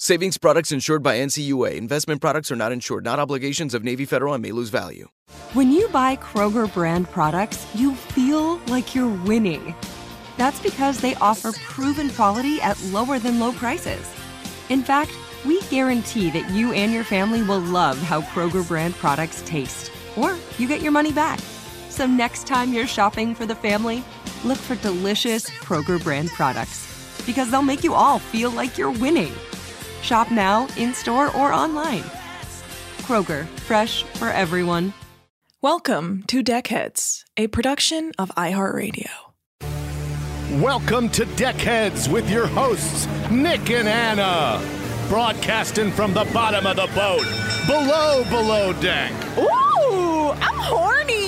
Savings products insured by NCUA. Investment products are not insured, not obligations of Navy Federal and may lose value. When you buy Kroger brand products, you feel like you're winning. That's because they offer proven quality at lower than low prices. In fact, we guarantee that you and your family will love how Kroger brand products taste, or you get your money back. So next time you're shopping for the family, look for delicious Kroger brand products because they'll make you all feel like you're winning. Shop now, in store, or online. Kroger, fresh for everyone. Welcome to Deckheads, a production of iHeartRadio. Welcome to Deckheads with your hosts, Nick and Anna. Broadcasting from the bottom of the boat, below, below deck. Ooh, I'm horny.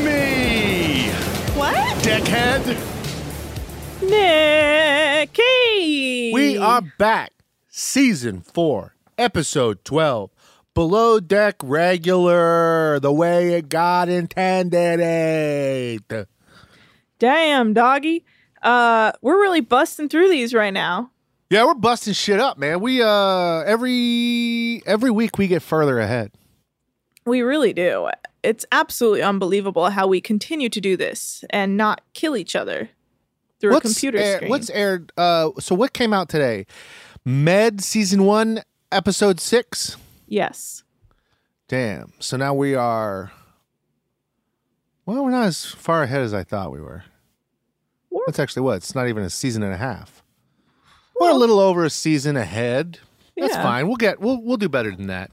Nicky. We are back. Season 4, Episode 12. Below Deck Regular, the way it got intended. it. Damn, doggy. Uh, we're really busting through these right now. Yeah, we're busting shit up, man. We uh every every week we get further ahead. We really do. It's absolutely unbelievable how we continue to do this and not kill each other through a computer air- screen. What's aired uh so what came out today? Med season 1 episode 6. yes. Damn. So now we are Well, we're not as far ahead as I thought we were. We're- That's actually what? It's not even a season and a half. We're a little over a season ahead. That's Yeah. fine. We'll get we'll we'll do better than that.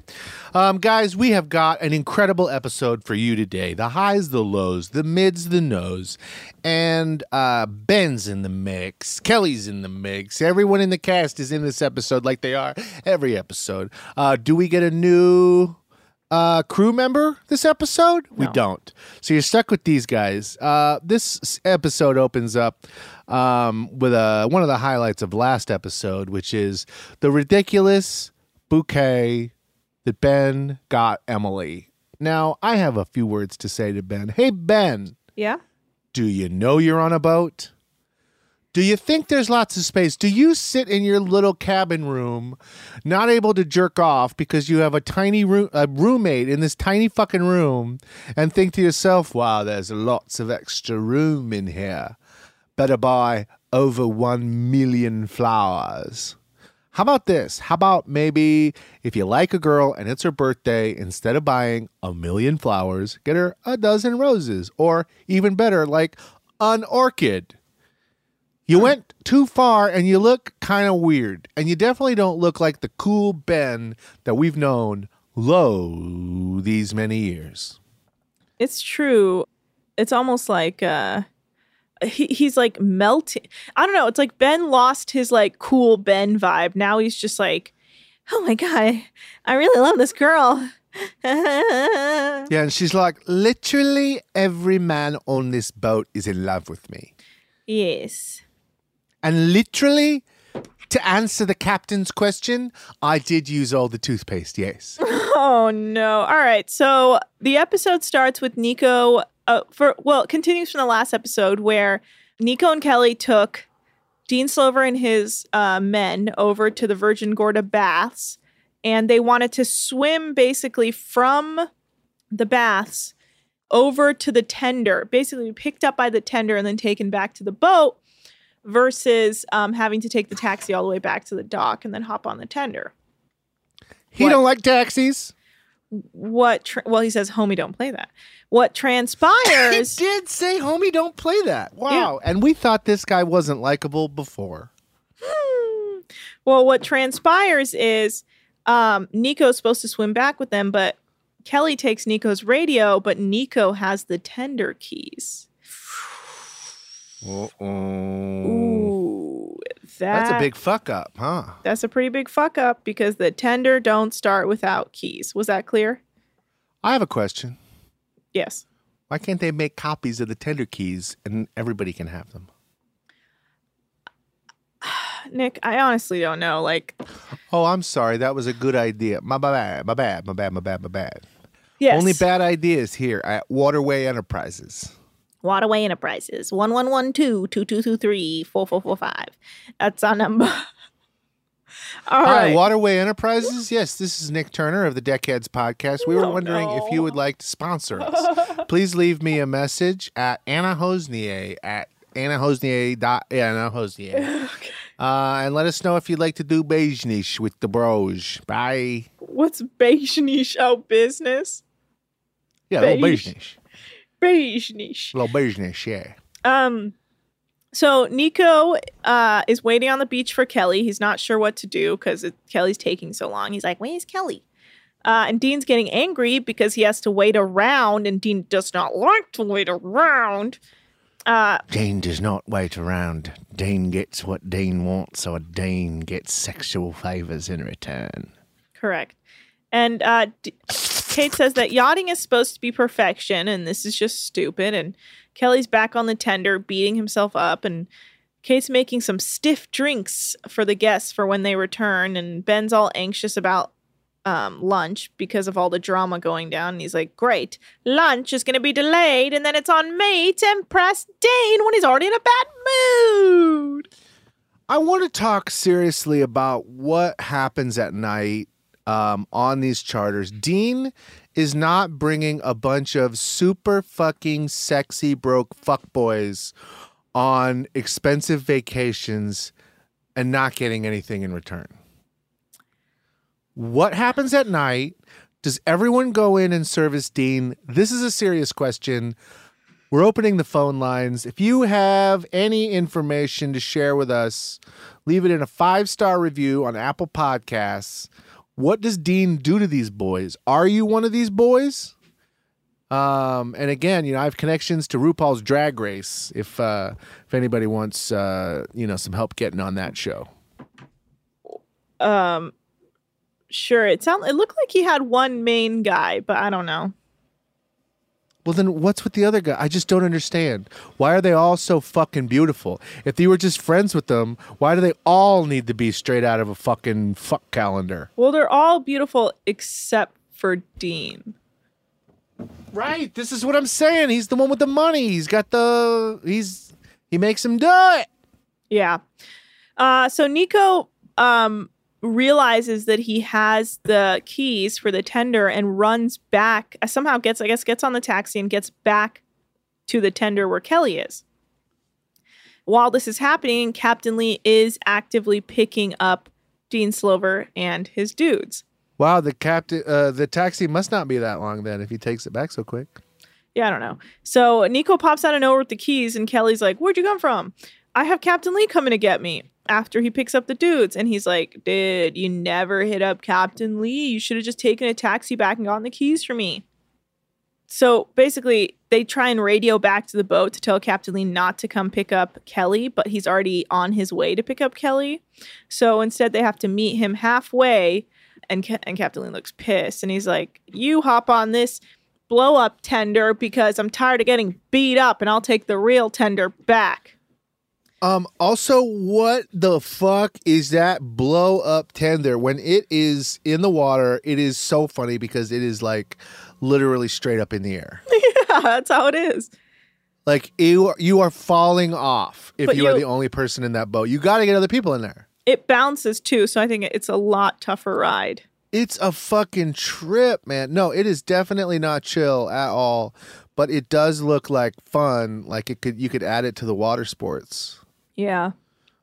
Um, guys, we have got an incredible episode for you today. The highs, the lows, the mids, the nos, and uh, Ben's in the mix. Kelly's in the mix. Everyone in the cast is in this episode, like they are every episode. Uh, do we get a new uh, crew member this episode? We don't. So you're stuck with these guys. Uh, this episode opens up um, with a, one of the highlights of last episode, which is the ridiculous bouquet that Ben got Emily. Now, I have a few words to say to Ben. Hey, Ben, Yeah. do you know you're on a boat? Do you think there's lots of space? Do you sit in your little cabin room, not able to jerk off because you have a tiny room, a roommate in this tiny fucking room, and think to yourself, "Wow, there's lots of extra room in here. Better buy over one million flowers." How about this? How about maybe if you like a girl and it's her birthday, instead of buying a million flowers, get her a dozen roses, or even better, like an orchid. You went too far and you look kind of weird. And you definitely don't look like the cool Ben that we've known low these many years. It's true. It's almost like uh he, he's like melting. I don't know. It's like Ben lost his like cool Ben vibe. Now he's just like, oh my god, I really love this girl. Yeah, and she's like, literally every man on this boat is in love with me. yes. And literally, to answer the captain's question, I did use all the toothpaste, yes. Oh no. All right. So the episode starts with Nico uh, for well, it continues from the last episode where Nico and Kelly took Dean Slover and his uh, men over to the Virgin Gorda baths and they wanted to swim basically from the baths over to the tender, basically picked up by the tender and then taken back to the boat versus um, having to take the taxi all the way back to the dock and then hop on the tender. He What? don't like taxis. what tra- well he says homie don't play that what transpires? He transpires did say, homie, don't play that. Wow. And we thought this guy wasn't likable before. well what transpires is um nico's supposed to swim back with them but kelly takes nico's radio but nico has the tender keys ooh that, That's a big fuck up, huh? that's a pretty big fuck up because the tender don't start without keys was that clear I have a question. yes Why can't they make copies of the tender keys and everybody can have them? nick i honestly don't know like Oh, I'm sorry. That was a good idea. My bad. My bad. My bad. My bad. My bad. yes Only bad ideas here at Waterway Enterprises. Waterway Enterprises, 1112-2223-4445. That's our number. All Hi, right. Waterway Enterprises. Yes, this is Nick Turner of the Deckheads podcast. We were Oh, wondering if you would like to sponsor us. Please leave me a message at Anna Hossnieh at Anna Hossnieh dot Anna Hossnieh. Uh, and let us know if you'd like to do beige niche with the bros. Bye. What's beige niche out business? Yeah, Beige. beige niche. Beige niche. Little beige niche, yeah. Um so Nico uh is waiting on the beach for Kelly. He's not sure what to do because Kelly's taking so long. He's like, "Where's Kelly?" Uh, and Dean's getting angry because he has to wait around, and Dean does not like to wait around. Uh, Dean does not wait around. Dean gets what Dean wants, or Dean gets sexual favors in return. Correct. And uh, D- Kate says that yachting is supposed to be perfection, and this is just stupid. And Kelly's back on the tender, beating himself up, and Kate's making some stiff drinks for the guests for when they return. And Ben's all anxious about um, lunch because of all the drama going down. And he's like, "Great, lunch is going to be delayed, and then it's on me to impress Dane when he's already in a bad mood." I want to talk seriously about what happens at night um, on these charters. Dean is not bringing a bunch of super fucking sexy broke fuckboys on expensive vacations and not getting anything in return. What happens at night? Does everyone go in and service Dean? This is a serious question. We're opening the phone lines. If you have any information to share with us, leave it in a five star review on Apple Podcasts. What does Dean do to these boys? Are you one of these boys? Um, and again, you know, I have connections to RuPaul's Drag Race. If uh, if anybody wants, uh, you know, some help getting on that show. Um, sure. It sound it looked like he had one main guy, but I don't know. Well, then what's with the other guy? I just don't understand. Why are they all so fucking beautiful? If you were just friends with them, why do they all need to be straight out of a fucking fuck calendar? Well, they're all beautiful except for Dean. Right. This is what I'm saying. He's the one with the money. He's got the. He's. He makes him do it. Yeah. Uh, so Nico um, realizes that he has the keys for the tender and runs back. uh, Somehow gets, I guess, gets on the taxi and gets back to the tender where Kelly is. While this is happening, Captain Lee is actively picking up Dean Slover and his dudes. Wow. The captain. Uh, the taxi must not be that long then if he takes it back so quick. Yeah, I don't know. So Nico pops out of nowhere with the keys, and Kelly's like, Where'd you come from? I have Captain Lee coming to get me after he picks up the dudes. And he's like, Dude, you never hit up Captain Lee. You should have just taken a taxi back and gotten the keys for me. So basically, they try and radio back to the boat to tell Captain Lee not to come pick up Kelly, but he's already on his way to pick up Kelly. So instead, they have to meet him halfway. And and Captain Lee looks pissed, and he's like, "You hop on this blow up tender because I'm tired of getting beat up, and I'll take the real tender back." Um. Also, what the fuck is that blow up tender? When it is in the water, it is so funny because it is like literally straight up in the air. yeah, that's how it is. Like you, are, you are falling off if But you, are you- the only person in that boat. You got to get other people in there. It bounces too, so I think it's a lot tougher ride. It's a fucking trip, man. No, it is definitely not chill at all, but it does look like fun. Like it could you could add it to the water sports. Yeah.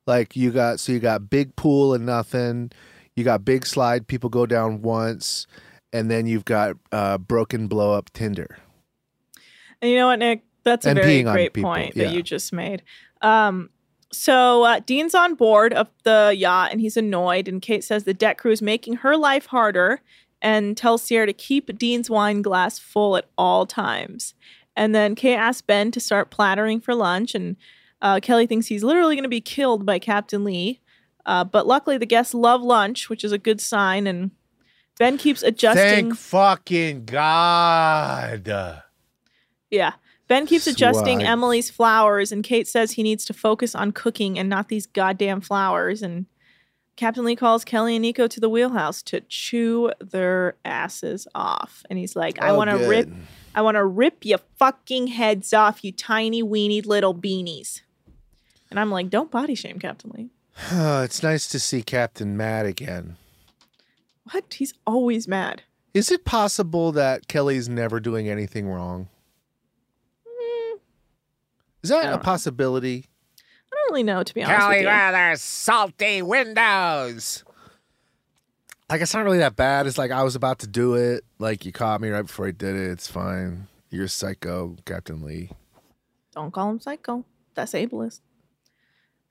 Like you got so you got big pool and nothing. You got big slide, people go down once, and then you've got uh broken blow up Tinder. And you know what, Nick? That's a And very great point yeah. that you just made. Um, so uh, Dean's on board of the yacht and he's annoyed. And Kate says the deck crew is making her life harder and tells Sierra to keep Dean's wine glass full at all times. And then Kate asks Ben to start plattering for lunch. And uh, Kelly thinks he's literally going to be killed by Captain Lee. Uh, but luckily, the guests love lunch, which is a good sign. And Ben keeps adjusting. Thank fucking God. Yeah. Ben keeps adjusting Swine. Emily's flowers, and Kate says he needs to focus on cooking and not these goddamn flowers. And Captain Lee calls Kelly and Nico to the wheelhouse to chew their asses off. And he's like, I Oh, want to good. rip I want to rip your fucking heads off, you tiny weeny little beanies. And I'm like, don't body shame Captain Lee. it's nice to see Captain mad again. What? He's always mad. Is it possible that Kelly's never doing anything wrong? Mm. Is that a don't know. possibility? I don't really know, to be honest with you. rather salty windows. Like it's not really that bad. It's like I was about to do it. Like you caught me right before I did it. It's fine. You're psycho, Captain Lee. Don't call him psycho. That's ableist.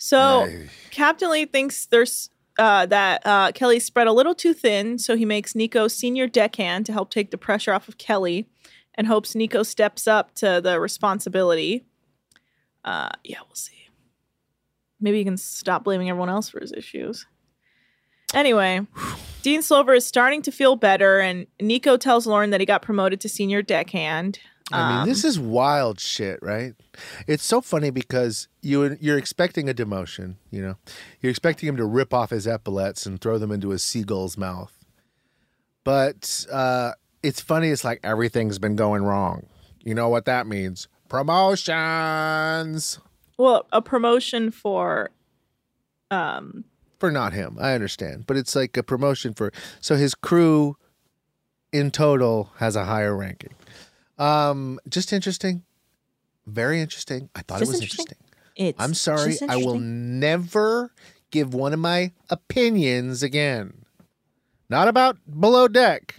So. Captain Lee thinks there's uh, that uh, Kelly spread a little too thin, so he makes Nico senior deckhand to help take the pressure off of Kelly, and hopes Nico steps up to the responsibility. Uh, yeah, we'll see. Maybe he can stop blaming everyone else for his issues. Anyway, Dean Slover is starting to feel better, and Nico tells Lauren that he got promoted to senior deckhand. I mean, Um, this is wild shit, right? It's so funny because you you're expecting a demotion, you know. You're expecting him to rip off his epaulets and throw them into a seagull's mouth. But uh it's funny it's like everything's been going wrong. You know what that means? Promotions well, a promotion for um for not him. I understand, but it's like a promotion for so his crew in total has a higher ranking. Um just interesting. Very interesting. I thought Just it was interesting. interesting. It's I'm sorry. I will never give one of my opinions again. Not about below deck.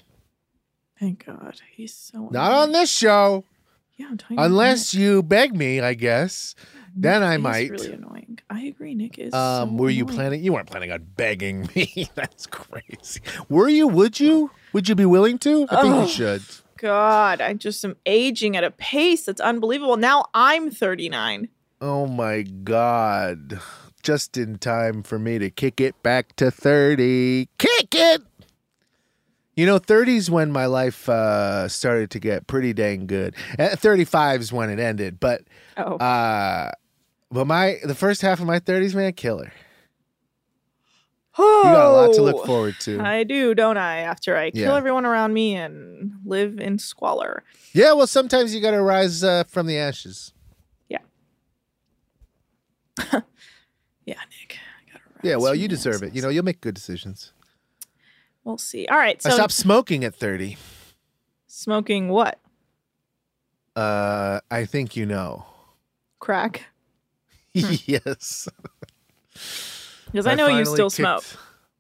Thank God, he's so Not on this show. Yeah, I'm telling Unless you beg me, I guess. Then I might. Really annoying. I agree. Nick is. Um, so were you annoying. planning? You weren't planning on begging me. That's crazy. Were you? Would you? Would you be willing to? I think Oh. you should. God, I just am aging at a pace that's unbelievable. Now I'm 39. Oh my god! Just in time for me to kick it back to thirty. Kick it. You know, 30's when my life uh, started to get pretty dang good. At 35 is when it ended, but Oh, uh, but my the first half of my 30s, man, killer. You got a lot to look forward to. I do, don't I? After I kill Yeah. everyone around me and live in squalor. Yeah, well, sometimes you got to rise uh, from the ashes. Yeah, yeah, Nick. I Yeah, well, you deserve it. You know, you'll make good decisions. We'll see. All right, so I stopped smoking at 30. smoking what? Uh, I think you know. Crack? yes. Because I know you still smoke.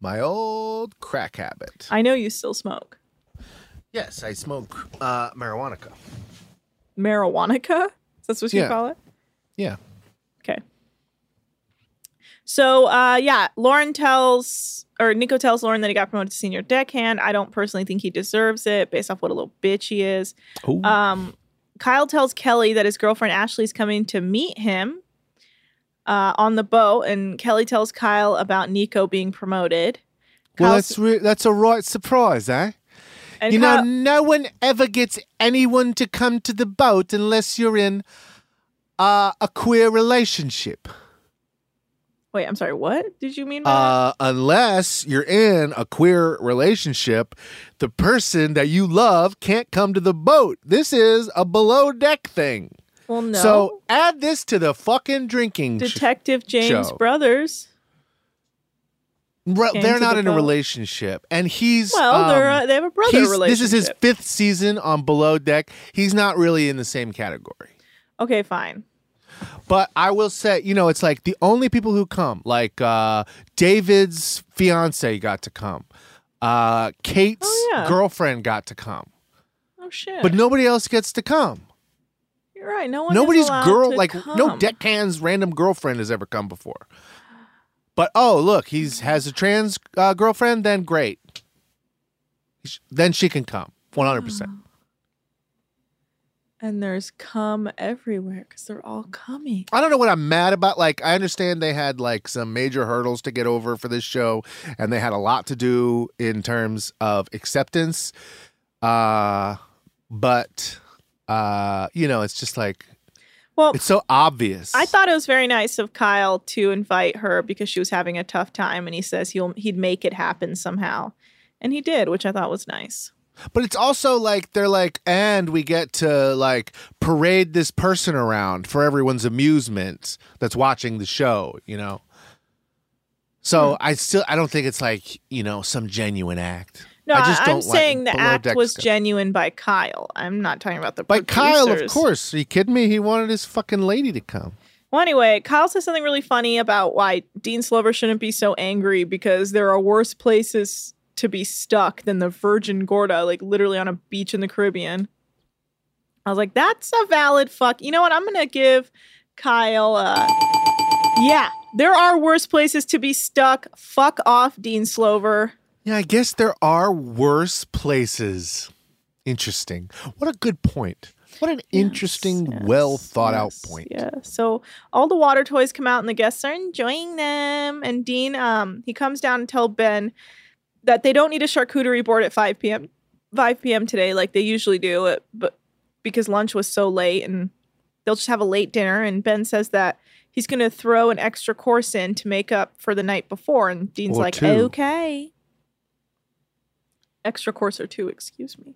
My old crack habit. I know you still smoke. yes, I smoke uh, marijuana. Marijuanica? That's what you Yeah. call it? Yeah. Okay. So, uh, yeah, Lauren tells, or Nico tells Lauren that he got promoted to senior deckhand. I don't personally think he deserves it based off what a little bitch he is. Ooh. Um, Kyle tells Kelly that his girlfriend Ashley's coming to meet him uh, on the boat, and Kelly tells Kyle about Nico being promoted. Well, that's re- that's a right surprise, eh? and you know, no one ever gets anyone to come to the boat unless you're in uh, a queer relationship. wait, I'm sorry. What did you mean by that? Uh, unless you're in a queer relationship, the person that you love can't come to the boat. This is a below deck thing. Well, no. So add this to the fucking drinking. Detective James show. Brothers. Ro- came they're not the in a relationship, and he's Well, they're um, uh, they have a brother relationship. This is his fifth season on Below Deck. He's not really in the same category. Okay, fine. But I will say, you know, it's like the only people who come, like uh, David's fiance got to come, uh, Kate's Oh, yeah. girlfriend got to come, Oh shit. but nobody else gets to come. You're right. No one. Nobody's girl, to like no come. deckhand's random girlfriend has ever come before. But oh, look, he's has a trans uh, girlfriend. Then great. Then she can come, one hundred percent. And there's cum everywhere because they're all coming. I don't know what I'm mad about. Like, I understand they had like some major hurdles to get over for this show, and they had a lot to do in terms of acceptance. Uh, but uh, you know, it's just like Well, it's so obvious. I thought it was very nice of Kyle to invite her because she was having a tough time, and he says he'll he'd make it happen somehow, and he did, which I thought was nice. But it's also like they're like, and we get to like parade this person around for everyone's amusement that's watching the show, you know. So Hmm. I still I don't think it's like you know some genuine act. No, I am saying the act was genuine by Kyle. I'm not talking about the By Kyle, of course. Are you kidding me? He wanted his fucking lady to come. Well, anyway, Kyle says something really funny about why Dean Slover shouldn't be so angry because there are worse places to be stuck than the Virgin Gorda, like literally on a beach in the Caribbean. I was like, that's a valid fuck. You know what? I'm gonna give Kyle. Uh, yeah, there are worse places to be stuck. Fuck off, Dean Slover. Yeah, I guess there are worse places. Interesting. What a good point. What an interesting, Yes, well thought out yes, point. Yeah. So all the water toys come out and the guests are enjoying them. And Dean, um, he comes down and tells Ben that they don't need a charcuterie board at 5 p.m. 5 p.m. today like they usually do, it, but because lunch was so late and they'll just have a late dinner. And Ben says that he's going to throw an extra course in to make up for the night before. And Dean's Or like, two. okay. Extra course or two, excuse me.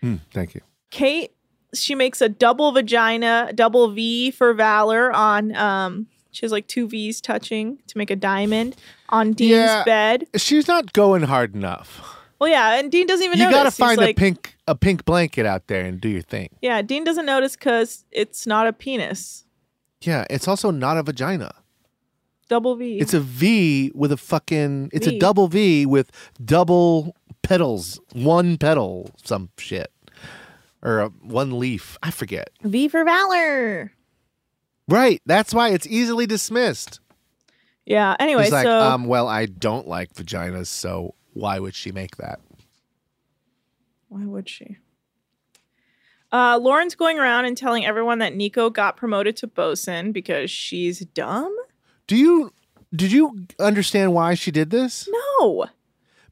Hmm, thank you. Kate, she makes a double vagina, double V for Valor on um she has like two V's touching to make a diamond on Dean's Yeah. bed. She's not going hard enough. Well, yeah, and Dean doesn't even you notice. got to He's find a pink a pink blanket out there and do your thing. Yeah, Dean doesn't notice because it's not a penis. Yeah, it's also not a vagina. Double V. It's a V with a fucking. It's V. a double V with double petals, one petal, some shit, or a, one leaf. I forget. V for Valor. Right. That's why it's easily dismissed. Yeah. Anyway, He's like, so um, well, I don't like vaginas, so why would she make that? why would she? Uh, Lauren's going around and telling everyone that Nico got promoted to bosun because she's dumb. Do you did you understand why she did this? No.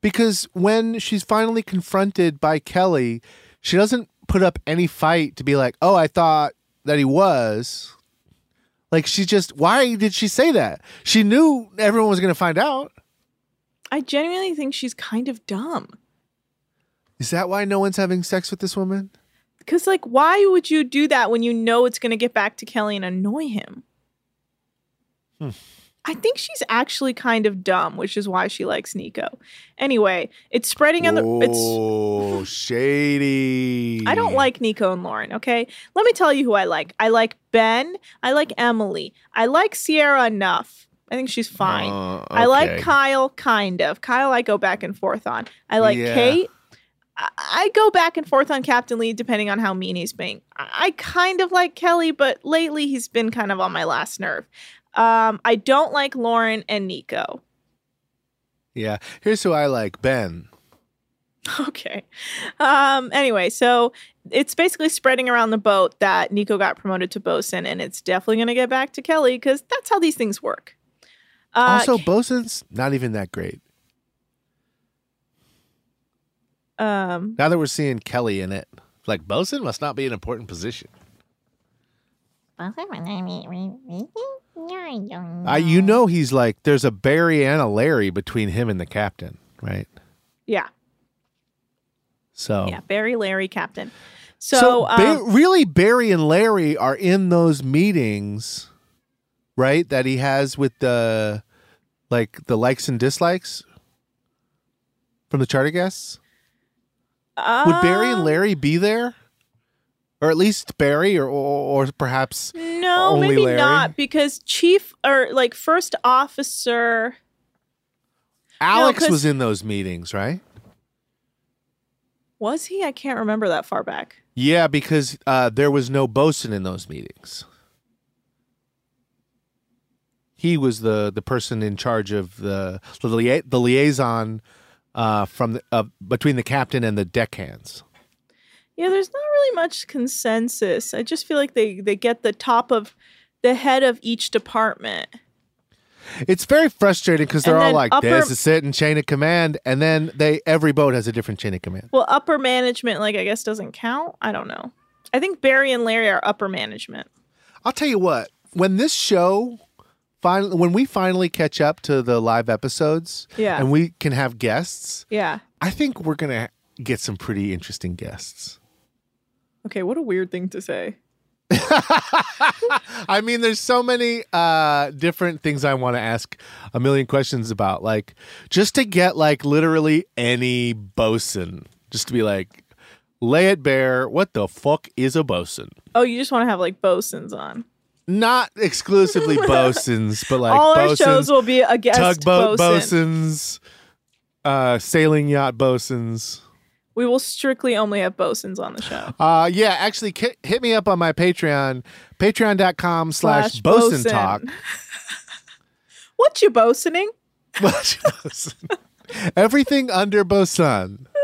Because when she's finally confronted by Kelly, she doesn't put up any fight to be like, "Oh, I thought that he was." Like she just why did she say that? She knew everyone was going to find out. I genuinely think she's kind of dumb. Is that why no one's having sex with this woman? Because, like, why would you do that when you know it's going to get back to Kelly and annoy him? Hmm. I think she's actually kind of dumb, which is why she likes Nico. Anyway, it's spreading on the. It's. Oh, shady. I don't like Nico and Lauren, okay? Let me tell you who I like. I like Ben. I like Emily. I like Sierra enough. I think she's fine. Uh, I like. Kyle, kind of. Kyle, I go back and forth on. I like Yeah. Kate. I- I go back and forth on Captain Lee depending on how mean he's being. I I kind of like Kelly, but lately he's been kind of on my last nerve. Um, I don't like Lauren and Nico. Yeah. Here's who I like Ben. Okay. Um, anyway, so it's basically spreading around the boat that Nico got promoted to bosun, and it's definitely going to get back to Kelly because that's how these things work. Uh, also, Bosun's not even that great. Um, Now that we're seeing Kelly in it, like bosun must not be an important position. Uh, you know he's like there's a Barry and a Larry between him and the captain, right? yeah, So yeah. Barry, Larry, Captain. So. So, Ba- um, really, Barry and Larry are in those meetings, right? That he has with the like the likes and dislikes from the charter guests. Would Barry and uh, Larry be there, or at least Barry, or or, or perhaps No, maybe Larry? not because chief or like first officer. Alex 'cause- was in those meetings, right? Was he? I can't remember that far back. Yeah, because uh, there was no bosun in those meetings. He was the the person in charge of the the, lia- the liaison uh, from the, uh, between the captain and the deckhands. Yeah, there's not really much consensus. I just feel like they they get the top of the head of each department. It's very frustrating because they're all like, upper- "There's a certain chain of command," and then they every boat has a different chain of command. Well, upper management, like I guess, doesn't count. I don't know. I think Barry and Larry are upper management. I'll tell you what. When this show finally, when we finally catch up to the live episodes, Yeah. and we can have guests, Yeah. I think we're gonna get some pretty interesting guests. Okay, what a weird thing to say. I mean, there's so many uh, different things I want to ask a million questions about. Like, just to get like literally any bosun, just to be like, lay it bare. What the fuck is a bosun? Oh, you just want to have like bosuns on. Not exclusively bosuns, but like All our shows will be a guest tugboat bosun. bosuns, uh, sailing yacht bosuns. We will strictly only have bosuns on the show. Uh, yeah, actually, ki- hit me up on my Patreon, patreon.com slash Slash bosun talk. What you bosuning? Much bosun. Everything under bosun.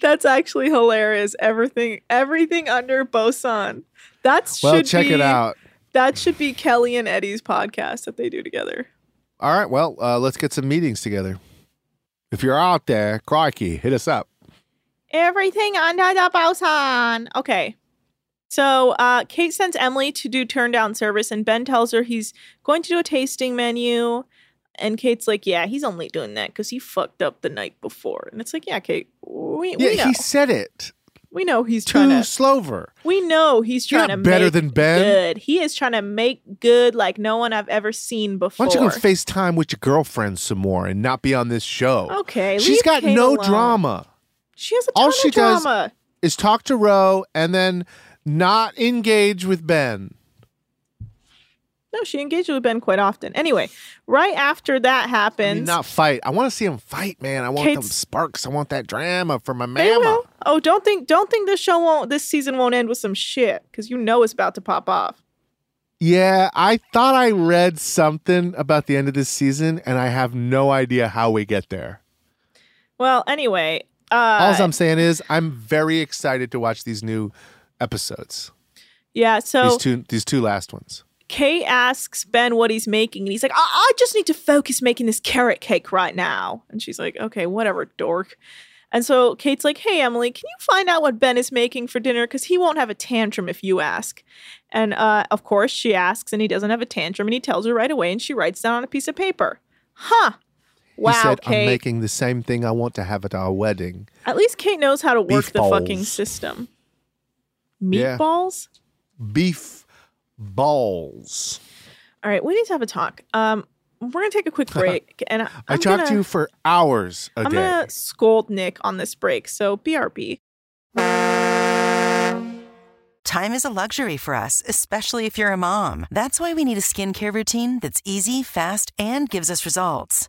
That's actually hilarious. Everything, everything under bosun. That's Well, should check be, it out. That should be Kelly and Eddie's podcast that they do together. All right, well, uh, let's get some meetings together. If you're out there, crikey, hit us up. Everything under the bosun. Okay. So uh, Kate sends Emily to do turn down service, and Ben tells her he's going to do a tasting menu. And Kate's like, "Yeah, he's only doing that because he fucked up the night before." And it's like, "Yeah, Kate, we, we Yeah, know, he said it we know he's trying to, Slover. we know he's trying to better make than Ben. good. He is trying to make good like no one I've ever seen before." Why don't you go FaceTime with your girlfriend some more and not be on this show? Okay, She's got Kate no alone. drama. She has a ton All of she does- drama. Is talk to Roe and then not engage with Ben. No, she engaged with Ben quite often. Anyway, right after that I happens, mean, not fight. I want to see him fight, man. I want them sparks. I want that drama for my mama. Oh, don't think don't think this show won't this season won't end with some shit because you know it's about to pop off. Yeah, I thought I read something about the end of this season, and I have no idea how we get there. Well, anyway, uh, All I'm saying is, I'm very excited to watch these new episodes. yeah. So these two, these two last ones. Kate asks Ben what he's making, and he's like, I-, "I just need to focus making this carrot cake right now." And she's like, "Okay, whatever, dork." And so Kate's like, "Hey, Emily, can you find out what Ben is making for dinner? Because he won't have a tantrum if you ask." And uh, of course, she asks, and he doesn't have a tantrum, and he tells her right away, and she writes down on a piece of paper. Huh. Wow, he said, Kate. "I'm making the same thing I want to have at our wedding." At least Kate knows how to work Beef the fucking balls. system. Yeah. Meatballs? Beef balls. All right, we need to have a talk. Um, we're gonna take a quick break, and I, i I'm talked gonna, to you for hours a I'm day. gonna scold Nick on this break. So BRB. Time is a luxury for us, especially if you're a mom. That's why we need a skincare routine that's easy, fast, and gives us results.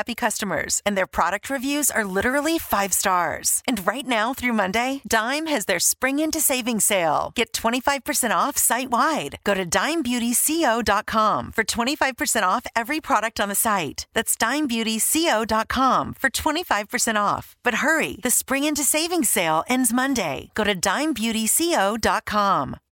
happy customers, and their product reviews are literally five stars. And right now through Monday, Dime has their spring into savings sale. Get 25% off site wide. Go to dimebeautyco.com for 25% off every product on the site. That's dimebeautyco.com for 25% off. But hurry, the spring into savings sale ends Monday. Go to dimebeautyco.com.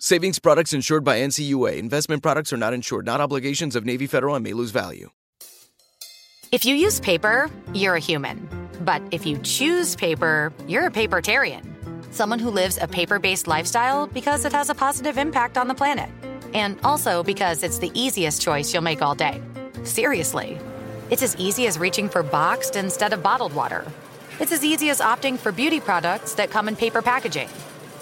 Savings products insured by NCUA. Investment products are not insured, not obligations of Navy Federal and may lose value. If you use paper, you're a human. But if you choose paper, you're a papertarian. Someone who lives a paper based lifestyle because it has a positive impact on the planet. And also because it's the easiest choice you'll make all day. Seriously. It's as easy as reaching for boxed instead of bottled water. It's as easy as opting for beauty products that come in paper packaging.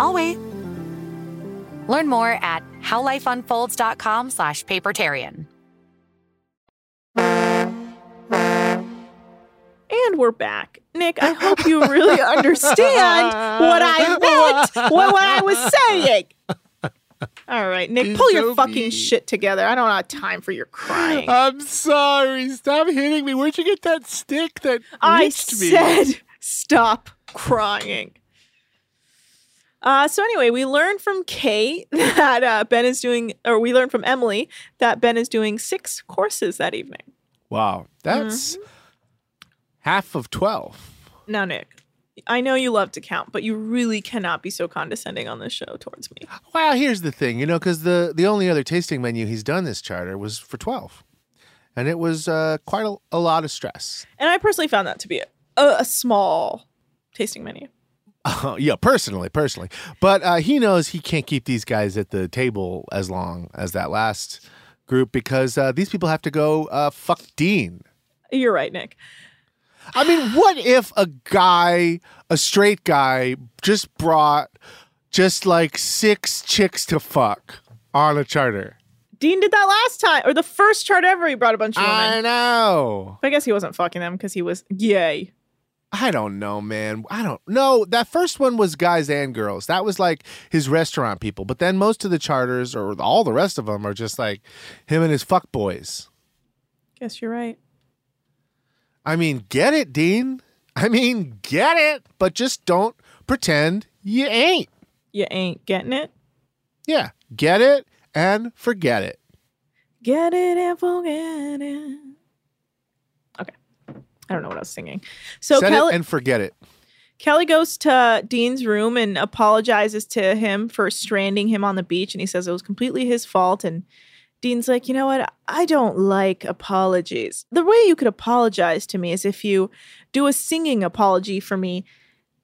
I'll wait. Learn more at howlifeunfolds.com slash papertarian. And we're back. Nick, I hope you really understand what I meant when, what I was saying. All right, Nick, pull your fucking shit together. I don't have time for your crying. I'm sorry. Stop hitting me. Where'd you get that stick that I reached me? said stop crying. Uh, so anyway, we learned from Kate that uh, Ben is doing, or we learned from Emily that Ben is doing six courses that evening. Wow, that's Mm-hmm. half of twelve. Now, Nick, I know you love to count, but you really cannot be so condescending on this show towards me. Well, here's the thing, you know, because the the only other tasting menu he's done this charter was for twelve, and it was uh, quite a, a lot of stress. And I personally found that to be a, a, a small tasting menu. Uh, yeah, personally, personally, but uh, he knows he can't keep these guys at the table as long as that last group because uh, these people have to go uh, fuck Dean. You're right, Nick. I mean, what if a guy, a straight guy, just brought just like six chicks to fuck on a charter? Dean did that last time, or the first chart ever. He brought a bunch of women. I know. But I guess he wasn't fucking them because he was yay. I don't know, man. I don't know. That first one was guys and girls. That was like his restaurant people. But then most of the charters, or all the rest of them, are just like him and his fuck boys. Guess you're right. I mean, get it, Dean. I mean, get it, but just don't pretend you ain't. You ain't getting it. Yeah, get it and forget it. Get it and forget it. I don't know what I was singing. So Set Kelly, it and forget it. Kelly goes to Dean's room and apologizes to him for stranding him on the beach. And he says it was completely his fault. And Dean's like, you know what? I don't like apologies. The way you could apologize to me is if you do a singing apology for me,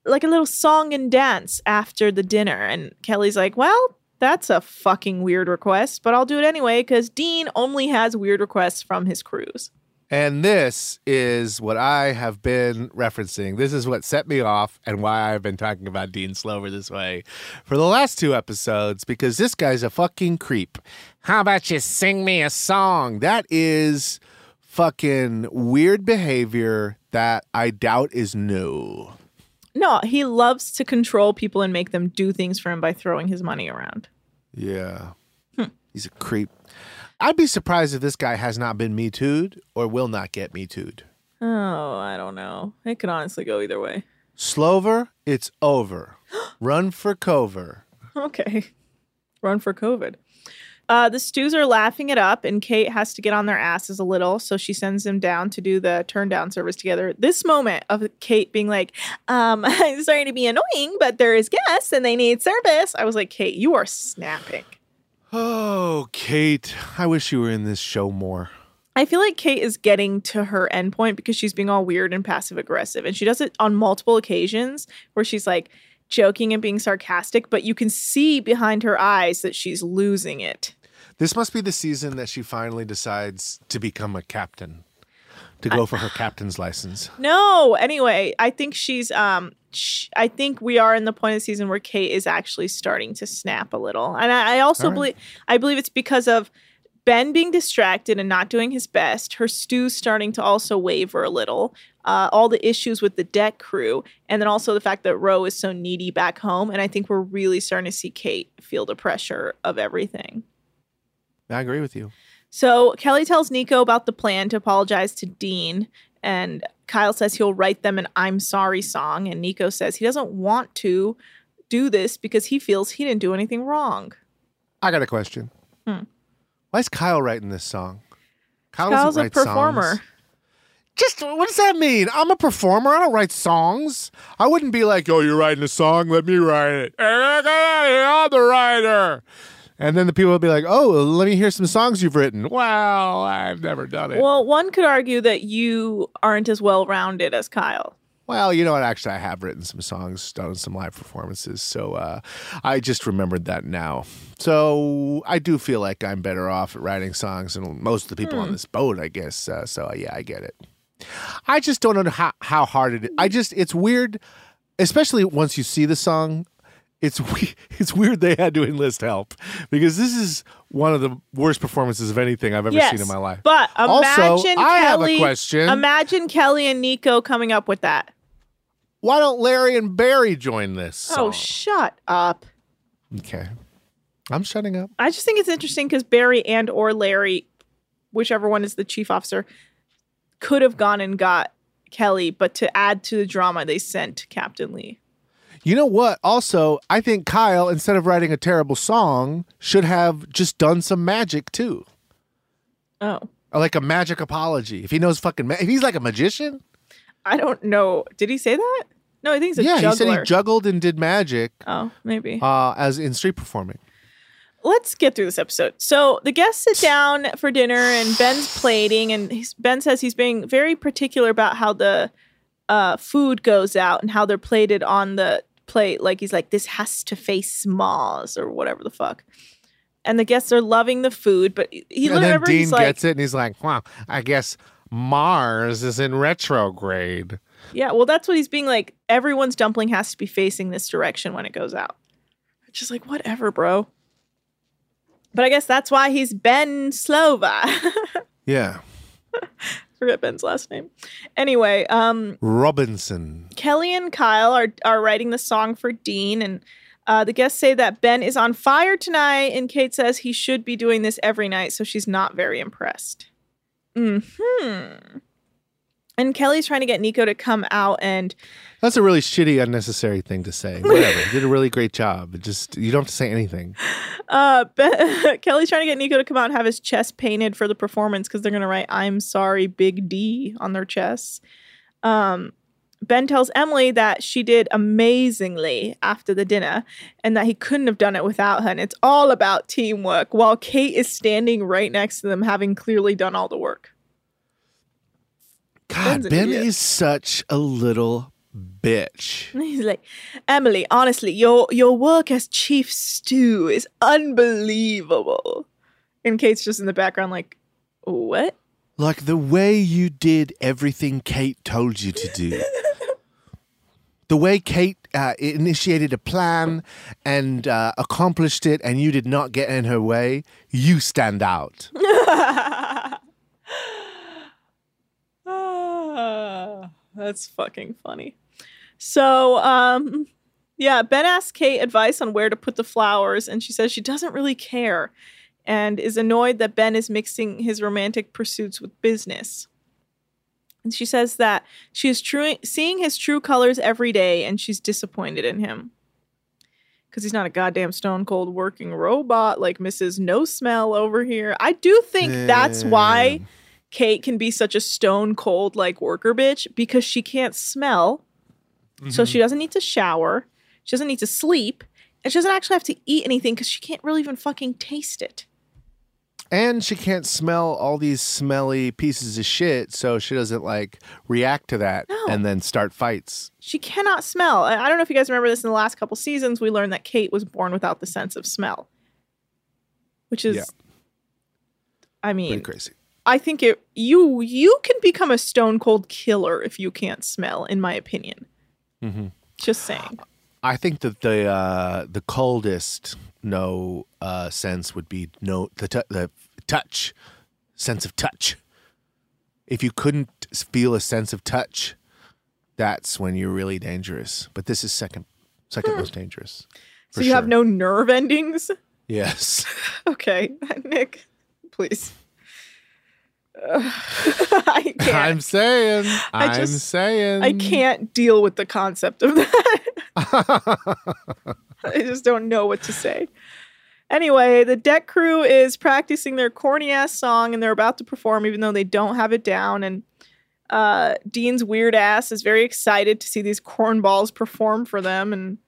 like a little song and dance after the dinner. And Kelly's like, well, that's a fucking weird request, but I'll do it anyway because Dean only has weird requests from his cruise. And this is what I have been referencing. This is what set me off and why I've been talking about Dean Slover this way for the last two episodes because this guy's a fucking creep. How about you sing me a song? That is fucking weird behavior that I doubt is new. No, he loves to control people and make them do things for him by throwing his money around. Yeah. Hmm. He's a creep. I'd be surprised if this guy has not been Me Too'd or will not get Me Too'd. Oh, I don't know. It could honestly go either way. Slover, it's over. Run for cover. Okay. Run for COVID. Uh, the stews are laughing it up, and Kate has to get on their asses a little, so she sends them down to do the turn down service together. This moment of Kate being like, um, I'm sorry to be annoying, but there is guests and they need service. I was like, Kate, you are snapping. Oh, Kate, I wish you were in this show more. I feel like Kate is getting to her endpoint because she's being all weird and passive aggressive. And she does it on multiple occasions where she's like joking and being sarcastic, but you can see behind her eyes that she's losing it. This must be the season that she finally decides to become a captain, to go for her captain's license. No, anyway, I think she's um I think we are in the point of the season where Kate is actually starting to snap a little. And I, I also right. believe I believe it's because of Ben being distracted and not doing his best, her stew starting to also waver a little. Uh, all the issues with the deck crew, and then also the fact that Roe is so needy back home. And I think we're really starting to see Kate feel the pressure of everything. I agree with you. So Kelly tells Nico about the plan to apologize to Dean, and Kyle says he'll write them an I'm sorry song. And Nico says he doesn't want to do this because he feels he didn't do anything wrong. I got a question. Hmm. Why is Kyle writing this song? Kyle Kyle's a performer. songs. Just what does that mean? I'm a performer. I don't write songs. I wouldn't be like, "Oh, you're writing a song. Let me write it." I'm the writer. And then the people will be like, "Oh, let me hear some songs you've written." Well, I've never done it. Well, one could argue that you aren't as well rounded as Kyle. Well, you know what? Actually, I have written some songs, done some live performances. So uh, I just remembered that now. So I do feel like I'm better off at writing songs than most of the people on this boat, I guess. Uh, so yeah, I get it. I just don't know how, how hard it is. I just, it's weird, especially once you see the song. It's it's weird they had to enlist help because this is one of the worst performances of anything I've ever yes, seen in my life. But imagine also, I have Kelly. a question. Imagine Kelly and Nico coming up with that. Why don't Larry and Barry join this? Oh, song? Oh, shut up. Okay. I'm shutting up. I just think it's interesting because Barry and or Larry, whichever one is the chief officer, could have gone and got Kelly, but to add to the drama, they sent Captain Lee. You know what? Also, I think Kyle, instead of writing a terrible song, should have just done some magic too. Oh, Or like a magic apology. If he knows fucking, ma- if he's like a magician. I don't know. Did he say that? No, I think he's a yeah, juggler. he said he juggled and did magic oh, maybe. uh, as in street performing. Let's get through this episode. So the guests sit down for dinner, and Ben's plating, and he's, Ben says he's being very particular about how the uh, food goes out and how they're plated on the plate. Like he's like, this has to face Mars or whatever the fuck. And the guests are loving the food, but he and then Dean he's like, gets it and he's like, wow, I guess Mars is in retrograde. yeah, well, that's what he's being like. Everyone's dumpling has to be facing this direction when it goes out. Just like whatever, bro. But I guess that's why he's Ben Slover. Yeah. Forget Ben's last name. Anyway, um, Robinson. Kelly and Kyle are are writing the song for Dean, and uh, the guests say that Ben is on fire tonight, and Kate says he should be doing this every night, so she's not very impressed. Hmm. And Kelly's trying to get Nico to come out and That's a really shitty, unnecessary thing to say. Whatever. you did a really great job. It just you don't have to say anything. uh ben, Kelly's trying to get Nico to come out and have his chest painted for the performance because they're gonna write "I'm sorry, Big D" on their chests. Um, Ben tells Emily that she did amazingly after the dinner and that he couldn't have done it without her. And it's all about teamwork while Kate is standing right next to them, having clearly done all the work. God, Ben's Ben is such a little bitch. He's like, Emily, honestly, your your work as Chief Stew is unbelievable. And Kate's just in the background, like, what? Like the way you did everything Kate told you to do. the way Kate uh, initiated a plan and uh, accomplished it, and you did not get in her way, you stand out. That's fucking funny. So, um, yeah, Ben asks Kate advice on where to put the flowers, and she says she doesn't really care and is annoyed that Ben is mixing his romantic pursuits with business. And she says that she is true, seeing his true colors every day and she's disappointed in him. because he's not a goddamn stone cold working robot like Mrs. No Smell over here. I do think that's why Kate can be such a stone cold like worker bitch because she can't smell. So mm-hmm. she doesn't need to shower. She doesn't need to sleep. And she doesn't actually have to eat anything because she can't really even fucking taste it. And she can't smell all these smelly pieces of shit, so she doesn't like react to that No. and then start fights. She cannot smell. I I don't know if you guys remember this in the last couple seasons. We learned that Kate was born without the sense of smell, which is, Yeah. I mean, Pretty crazy. I think it you you can become a stone cold killer if you can't smell, in my opinion. Mhm. Just saying. I think that the uh, the coldest no uh, sense would be no the t- the touch sense of touch. If you couldn't feel a sense of touch, that's when you're really dangerous. But this is second second most dangerous. So you have no nerve endings. yes. Okay, Nick, please. I can't. I'm saying. I I'm saying. I can't deal with the concept of that. I just don't know what to say. Anyway, the deck crew is practicing their corny ass song and they're about to perform even though they don't have it down. And uh, Dean's weird ass is very excited to see these cornballs perform for them. And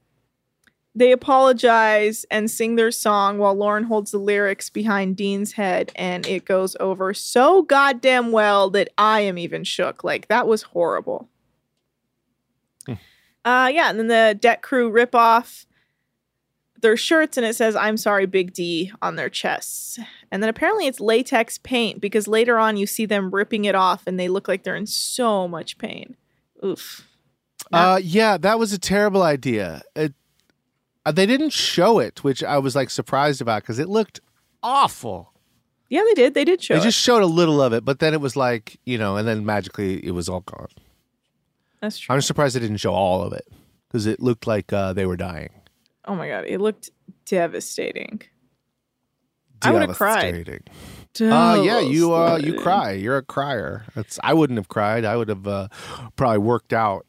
they apologize and sing their song while Lauren holds the lyrics behind Dean's head. And it goes over so goddamn well that I am even shook. Like, that was horrible. Uh, yeah, and then the deck crew rip off their shirts and it says "I'm sorry, Big D" on their chests. And then apparently it's latex paint because later on you see them ripping it off and they look like they're in so much pain. Oof. Uh, yeah, that was a terrible idea. It, they didn't show it, which I was like surprised about because it looked awful. Yeah, they did. They did show they it. just showed a little of it, but then it was like you know, and then magically it was all gone. That's true. I'm surprised they didn't show all of it because it looked like uh, they were dying. Oh my god, it looked devastating. I would have cried. Devastating. Uh, yeah, you uh, you cry. You're a crier. That's I wouldn't have cried. I would have uh, probably worked out.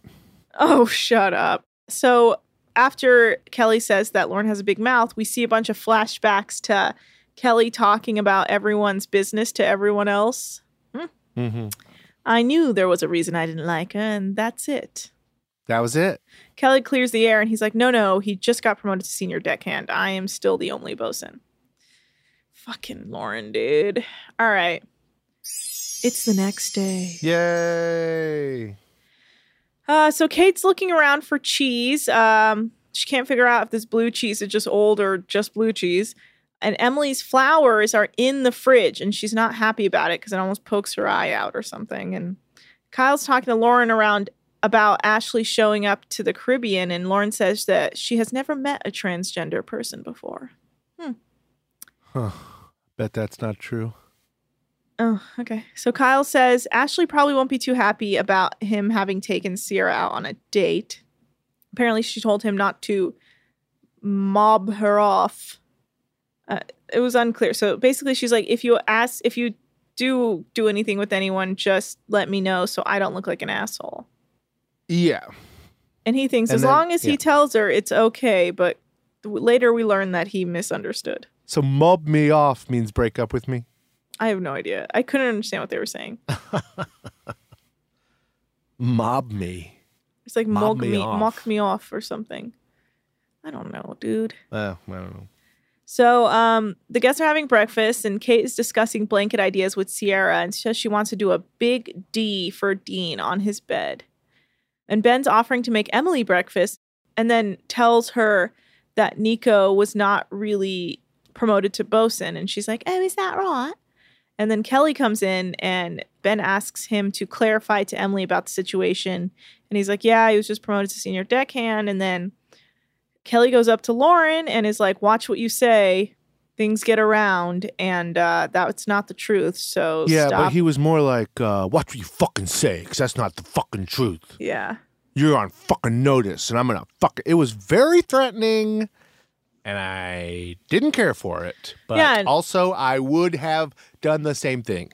Oh, shut up. So after Kelly says that Lauren has a big mouth, we see a bunch of flashbacks to Kelly talking about everyone's business to everyone else. Mm-hmm. I knew there was a reason I didn't like her, and that's it. That was it. Kelly clears the air and he's like, No, no, he just got promoted to senior deckhand. I am still the only bosun. Fucking Lauren, dude. All right. It's the next day. Yay! Uh, so Kate's looking around for cheese. Um, she can't figure out if this blue cheese is just old or just blue cheese. And Emily's flowers are in the fridge, and she's not happy about it because it almost pokes her eye out or something. And Kyle's talking to Lauren around about Ashley showing up to the Caribbean, and Lauren says that she has never met a transgender person before. Huh. Bet that's not true. Oh, okay. So Kyle says Ashley probably won't be too happy about him having taken Sierra out on a date. Apparently, she told him not to mob her off. Uh, it was unclear. So basically, she's like, if you ask, if you do do anything with anyone, just let me know so I don't look like an asshole. Yeah. And he thinks And as then- long as he tells her, it's okay. But th- later we learn that he misunderstood. So mob me off means break up with me. I have no idea. I couldn't understand what they were saying. Mob me. It's like Mob mock me me, off. mock me off or something. I don't know, dude. Uh, I don't know. So um, the guests are having breakfast, and Kate is discussing blanket ideas with Sierra, and says she wants to do a big D for Dean on his bed. And Ben's offering to make Emily breakfast, and then tells her that Nico was not really promoted to bosun, and she's like, "Oh, is that right?" And then Kelly comes in, and Ben asks him to clarify to Emily about the situation, and he's like, "Yeah, he was just promoted to senior deckhand," and then Kelly goes up to Lauren and is like, "Watch what you say. Things get around, and uh, that's not the truth. So Yeah, stop." but he was more like, uh, watch what you fucking say, because that's not the fucking truth. yeah, You're on fucking notice, and I'm gonna fuck it. was very threatening, and I didn't care for it. But Yeah, also, I would have done the same thing.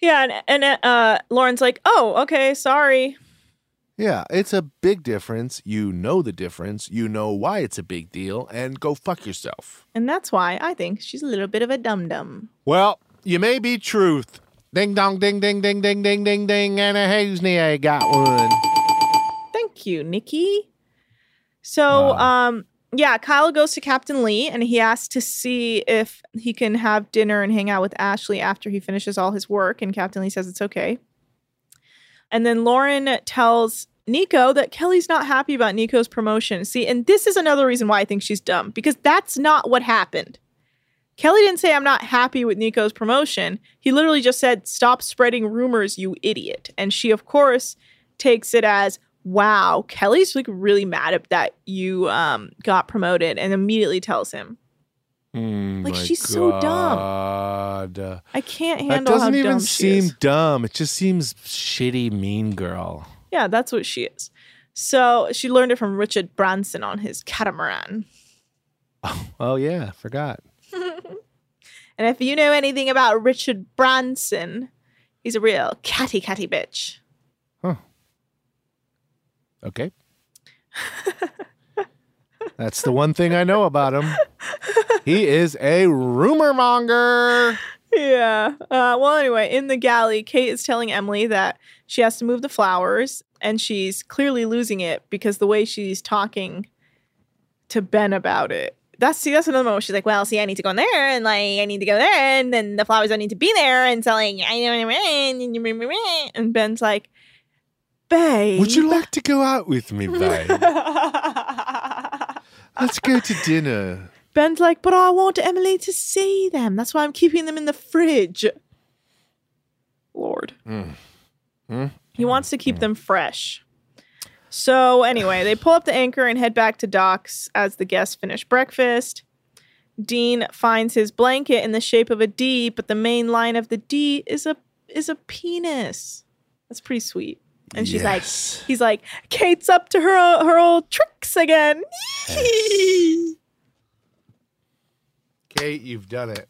yeah, and, and uh, Lauren's like, "Oh, okay, sorry." Yeah, it's a big difference. You know the difference. You know why it's a big deal, and go fuck yourself. And that's why I think she's a little bit of a dum dum. Well, you may be truth. Ding dong, ding ding ding ding ding ding ding, and a Hossnieh, I got one. Thank you, Nikki. So, um, yeah, Kyle goes to Captain Lee and he asks to see if he can have dinner and hang out with Ashley after he finishes all his work. And Captain Lee says it's okay. And then Lauren tells Nico that Kelly's not happy about Nico's promotion. See, and this is another reason why I think she's dumb because that's not what happened. Kelly didn't say, I'm not happy with Nico's promotion. He literally just said, Stop spreading rumors, you idiot. And she, of course, takes it as, Wow, Kelly's like really mad at that you um, got promoted and immediately tells him. Mm, Like, she's so dumb. I can't handle. That doesn't even dumb seem dumb. It just seems shitty, mean girl. Yeah, that's what she is. So she learned it from Richard Branson on his catamaran. Oh yeah, forgot. And if you know anything about Richard Branson, he's a real catty catty bitch. Okay. That's the one thing I know about him. He is a rumor monger. Yeah. Uh, well, anyway, in the galley, Kate is telling Emily that she has to move the flowers, and she's clearly losing it because the way she's talking to Ben about it. That's see, that's another moment. She's like, "Well, see, I need to go in there, and like, I need to go there, and then the flowers don't need to be there, and so like, I know, and Ben's like, "Babe, Would you like to go out with me, babe? Let's go to dinner. Ben's like, but I want Emily to see them. That's why I'm keeping them in the fridge. Lord. Mm. Mm. He wants to keep them fresh. So, anyway, they pull up the anchor and head back to docks as the guests finish breakfast. Dean finds his blanket in the shape of a D, but the main line of the D is a is a penis. That's pretty sweet. And she's like, he's like, Kate's up to her her old tricks again. Kate, you've done it.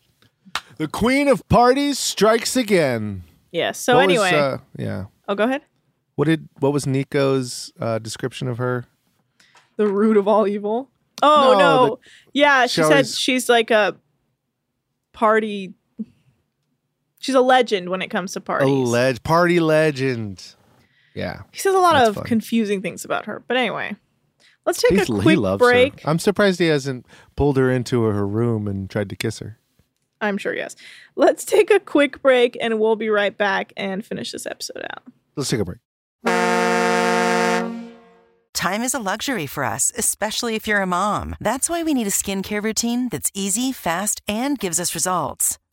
The queen of parties strikes again. Yeah. So What was, anyway, uh, yeah. oh, go ahead. What did what was Nico's uh, description of her? The root of all evil. Oh No, no. Yeah, she she said always- she's like a party. She's a legend when it comes to A parties. leg party legend. Yeah. he says a lot of fun. confusing things about her. But anyway, let's take He's- a he quick loves break. her. I'm surprised he hasn't pulled her into her room and tried to kiss her. I'm sure yes. Let's take a quick break, and we'll be right back and finish this episode out. Let's take a break. Time is a luxury for us, especially if you're a mom. That's why we need a skincare routine that's easy, fast, and gives us results.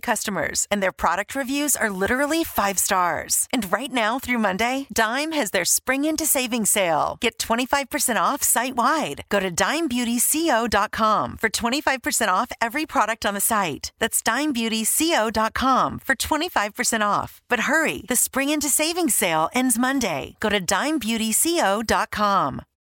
customers, and their product reviews are literally five stars. And right now through Monday, Dime has their Spring Into Savings sale. Get 25% off site wide. Go to dimebeautyco.com for 25% off every product on the site. That's dimebeautyco.com for 25% off. But hurry, the Spring Into Savings sale ends Monday. Go to dimebeautyco.com.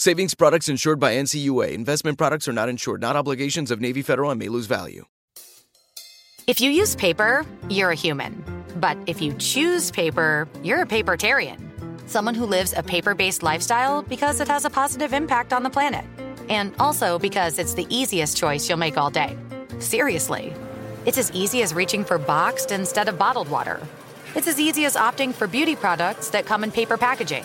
Savings products insured by NCUA. Investment products are not insured, not obligations of Navy Federal and may lose value. If you use paper, you're a human. But if you choose paper, you're a papertarian. Someone who lives a paper based lifestyle because it has a positive impact on the planet. And also because it's the easiest choice you'll make all day. Seriously. It's as easy as reaching for boxed instead of bottled water. It's as easy as opting for beauty products that come in paper packaging.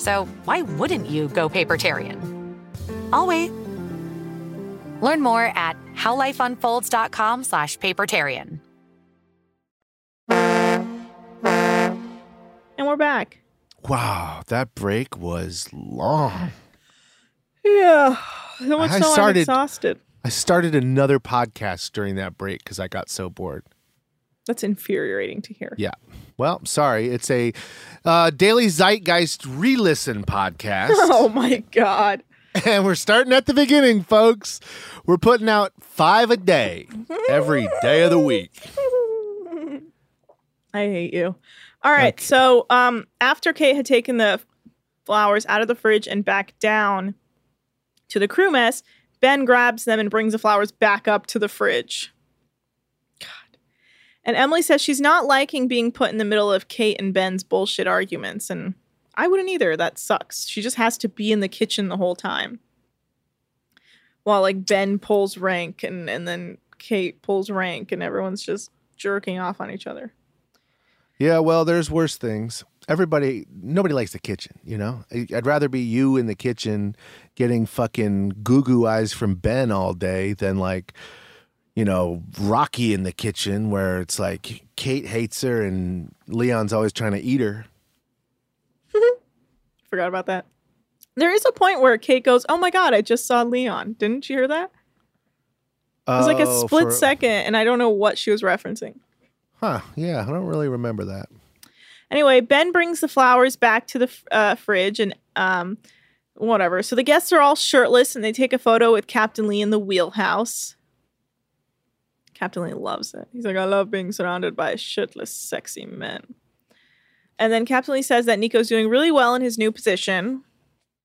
So why wouldn't you go papertarian? I'll wait. Learn more at howlifeunfolds.com slash papertarian. And we're back. Wow, that break was long. Yeah. So much I so I'm started- exhausted. I started another podcast during that break because I got so bored. That's infuriating to hear. Yeah. Well, sorry. It's a uh, daily zeitgeist re listen podcast. Oh my god. and we're starting at the beginning, folks. We're putting out five a day every day of the week. I hate you. All right. So, um, after Kate had taken the flowers out of the fridge and back down to the crew mess, Ben grabs them and brings the flowers back up to the fridge. And Emily says she's not liking being put in the middle of Kate and Ben's bullshit arguments. And I wouldn't either. That sucks. She just has to be in the kitchen the whole time. While like Ben pulls rank and, and then Kate pulls rank and everyone's just jerking off on each other. Yeah, well, there's worse things. Everybody, nobody likes the kitchen, you know? I'd rather be you in the kitchen getting fucking goo goo eyes from Ben all day than like, you know, Rocky in the kitchen where it's like Kate hates her and Leon's always trying to eat her. Forgot about that. There is a point where Kate goes, "Oh my god, I just saw Leon." Didn't you hear that? It was like a Oh, split for- second, and I don't know what she was referencing. Huh. Yeah, I don't really remember that. Anyway, Ben brings the flowers back to the uh, fridge and um, whatever. So the guests are all shirtless and they take a photo with Captain Lee in the wheelhouse. Captain Lee loves it. He's like, I love being surrounded by shitless, sexy men. And then Captain Lee says that Nico's doing really well in his new position.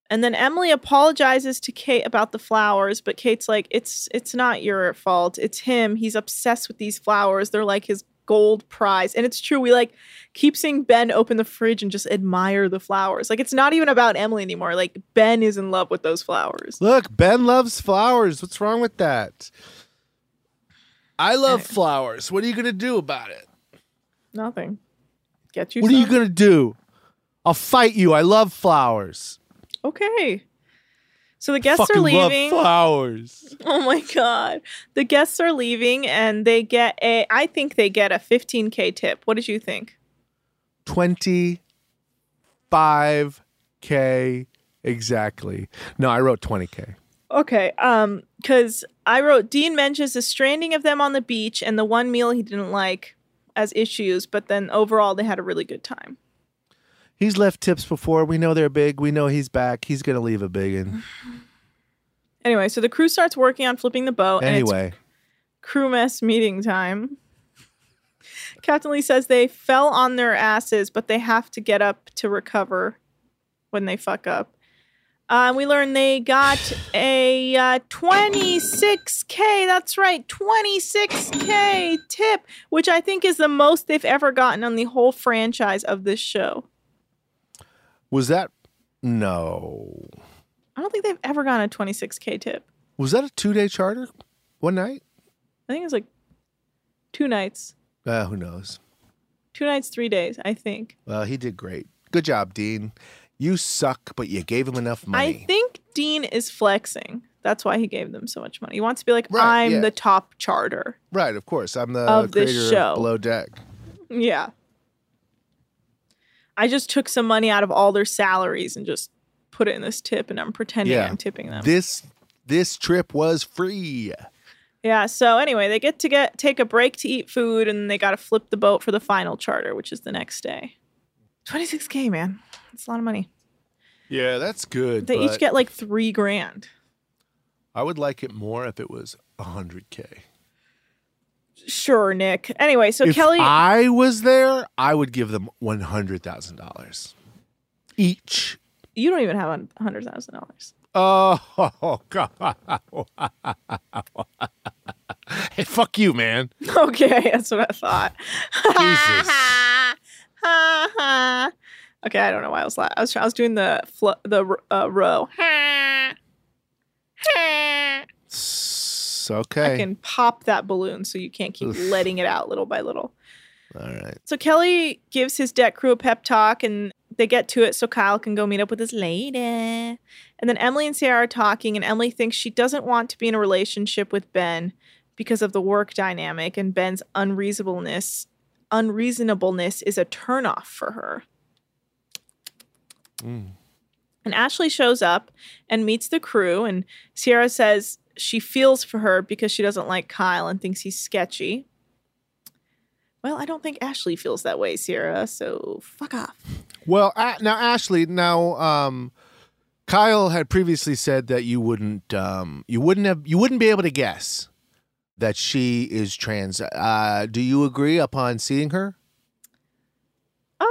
And then Emily apologizes to Kate about the flowers, but Kate's like, "It's it's not your fault. It's him. He's obsessed with these flowers. They're like his gold prize." And it's true. We like keep seeing Ben open the fridge and just admire the flowers. Like it's not even about Emily anymore. Like Ben is in love with those flowers. Look, Ben loves flowers. What's wrong with that? I love flowers. What are you going to do about it? Nothing. Get you. What are you going to do? I'll fight you. I love flowers. Okay. So the guests Fucking are leaving. love flowers. Oh my god. The guests are leaving and they get a I think they get a 15k tip. What did you think? 25k exactly. No, I wrote 20k. Okay. Um cuz I wrote Dean mentions the stranding of them on the beach and the one meal he didn't like as issues, but then overall they had a really good time. He's left tips before. We know they're big. We know he's back. He's going to leave a big one. Anyway, so the crew starts working on flipping the boat Anyway, crew mess meeting time. Captain Lee says they fell on their asses, but they have to get up to recover when they fuck up. Uh, we learned they got a uh, 26k. That's right, 26k tip, which I think is the most they've ever gotten on the whole franchise of this show. was that no. I don't think they've ever gotten a 26k tip. Was that a 2-day charter? One night? I think it was like two nights, Uh, who knows. two nights, three days. I think. Well, he did great. Good job, Dean. You suck, but you gave him enough money. I think Dean is flexing. That's why he gave them so much money. He wants to be like, Right, I'm yeah. the top charter. right, of course. I'm the Of this creator show. of Below Deck. Yeah. I just took some money out of all their salaries and just put it in this tip, and I'm pretending Yeah. I'm tipping them. This this trip was free. yeah. So anyway, they get to get take a break to eat food, and they got to flip the boat for the final charter, which is the next day. 26k, man. That's a lot of money. Yeah, that's good. They each get like three grand. I would like it more if it was a 100k. Sure, Nick. Anyway, so if Kelly. I was there, I would give them $100,000 each. You don't even have a hundred thousand dollars. Oh, God. hey, fuck you, man. Okay, that's what I thought. Jesus. okay, I don't know why I was la- I was I was doing the fl- the uh, row. S- okay. I can pop that balloon so you can't keep Oof. letting it out little by little. All right. So Kelly gives his deck crew a pep talk and they get to it so Kyle can go meet up with his lady. And then Emily and Sarah are talking, and Emily thinks she doesn't want to be in a relationship with Ben because of the work dynamic, and Ben's unreasonableness unreasonableness is a turnoff for her. Mm. And Ashley shows up and meets the crew, and Sierra says she feels for her because she doesn't like Kyle and thinks he's sketchy. Well, I don't think Ashley feels that way, Sierra, so fuck off. Well, a now Ashley, now um, Kyle had previously said that you wouldn't, um, you wouldn't have, you wouldn't be able to guess that she is trans. Uh, do you agree upon seeing her? Um,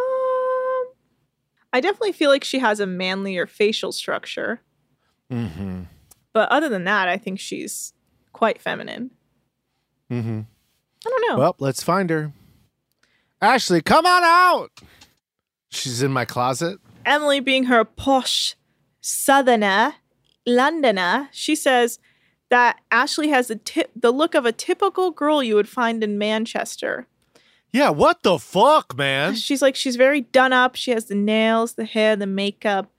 I definitely feel like she has a manlier facial structure, Mm-hmm. but other than that, I think she's quite feminine. Mm-hmm. I don't know. Well, let's find her. Ashley, come on out. She's in my closet. Emily, being her posh southerner, Londoner, she says that Ashley has the tip, the look of a typical girl you would find in Manchester. Yeah, what the fuck, man? She's like she's very done up. She has the nails, the hair, the makeup,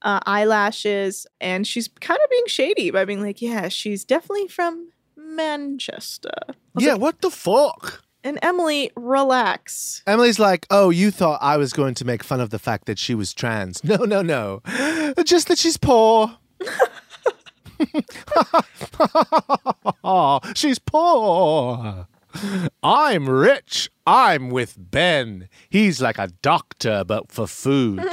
uh, eyelashes, and she's kind of being shady by being like, "Yeah, she's definitely from Manchester." Yeah, like, what the fuck? and Emily, relax. Emily's like, oh, you thought I was going to make fun of the fact that she was trans. No, no, no. Just that she's poor. she's poor. I'm rich. I'm with Ben. He's like a doctor, but for food.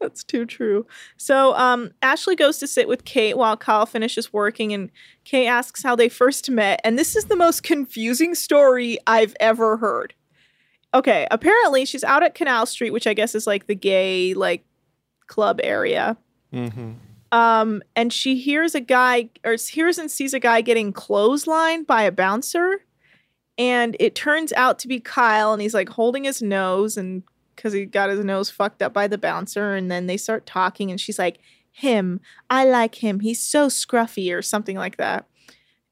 That's too true. So um, Ashley goes to sit with Kate while Kyle finishes working, and Kate asks how they first met. And this is the most confusing story I've ever heard. Okay, apparently she's out at Canal Street, which I guess is like the gay like club area. mm-hmm. Um, and she hears a guy or hears and sees a guy getting clotheslined by a bouncer. And it turns out to be Kyle, and he's like holding his nose and because he got his nose fucked up by the bouncer. And then they start talking, and she's like, Him, I like him. He's so scruffy, or something like that.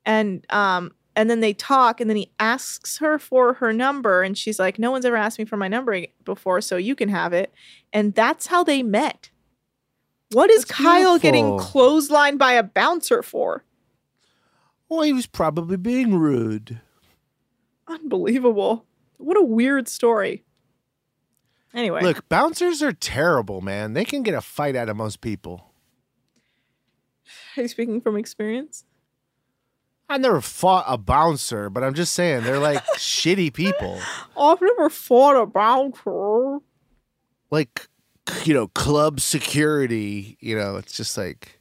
And um, and then they talk, and then he asks her for her number, and she's like, No one's ever asked me for my number before, so you can have it. And that's how they met. What is That's Kyle getting clotheslined by a bouncer for? Well, he was probably being rude. Unbelievable. What a weird story. Anyway, Look, bouncers are terrible, man. They can get a fight out of most people. are you speaking from experience? I never fought a bouncer, but I'm just saying they're like shitty people. Oh, I've never fought a bouncer. Like, you know, club security. You know, it's just like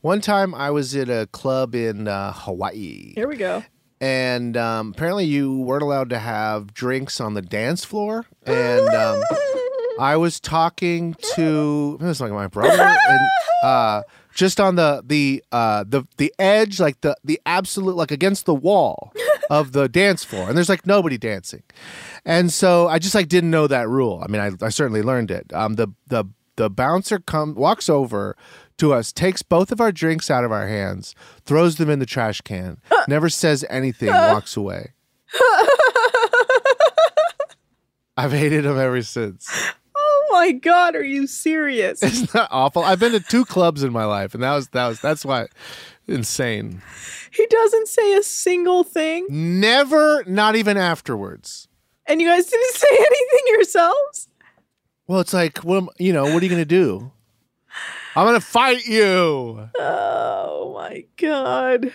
one time I was at a club in uh, Hawaii, Here we go. and um, apparently you weren't allowed to have drinks on the dance floor. And um, I was talking to I was talking to my brother, and uh, just on the the uh, the the edge, like the the absolute, like against the wall of the dance floor, and there's like nobody dancing, and so I just like didn't know that rule. I mean, I, I certainly learned it. Um, the the the bouncer come walks over to us, takes both of our drinks out of our hands, throws them in the trash can, never says anything, walks away. I've hated him ever since. Oh my god, are you serious? Isn't that awful? I've been to two clubs in my life, and that was that was that's why insane. he doesn't say a single thing. Never, not even afterwards. And you guys didn't say anything yourselves? Well, it's like, what am, you know, what are you gonna do? I'm gonna fight you. Oh my god.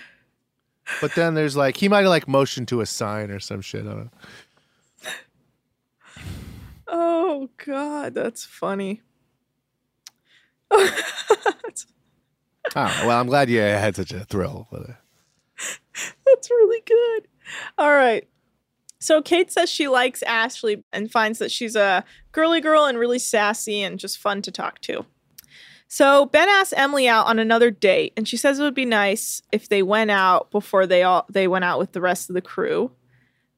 But then there's like he might have like motioned to a sign or some shit. I don't know. Oh god, that's funny. Oh, well, I'm glad you had such a thrill with it. That's really good. All right. So Kate says she likes Ashley and finds that she's a girly girl and really sassy and just fun to talk to. So Ben asks Emily out on another date, and she says it would be nice if they went out before they all they went out with the rest of the crew.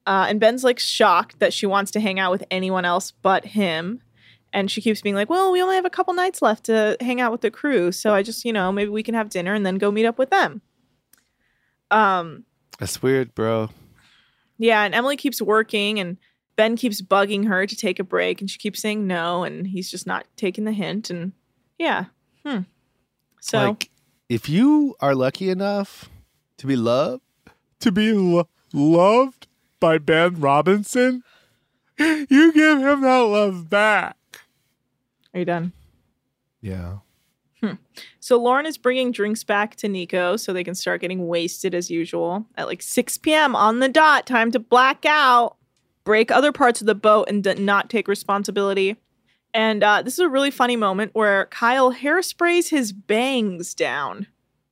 Uh, and Ben's like shocked that she wants to hang out with anyone else but him. And she keeps being like, "Well, we only have a couple nights left to hang out with the crew, so I just, you know, maybe we can have dinner and then go meet up with them." Um, That's weird, bro. yeah, and Emily keeps working, and Ben keeps bugging her to take a break, and she keeps saying no, and he's just not taking the hint. And yeah, hmm. So Like, if you are lucky enough to be loved, to be lo- loved by Ben Robinson, you give him that love back. Are you done? Yeah. So Lauren is bringing drinks back to Nico so they can start getting wasted as usual at like 6 p.m. on the dot. Time to black out, break other parts of the boat, and not take responsibility. And uh, this is a really funny moment where Kyle hairsprays his bangs down.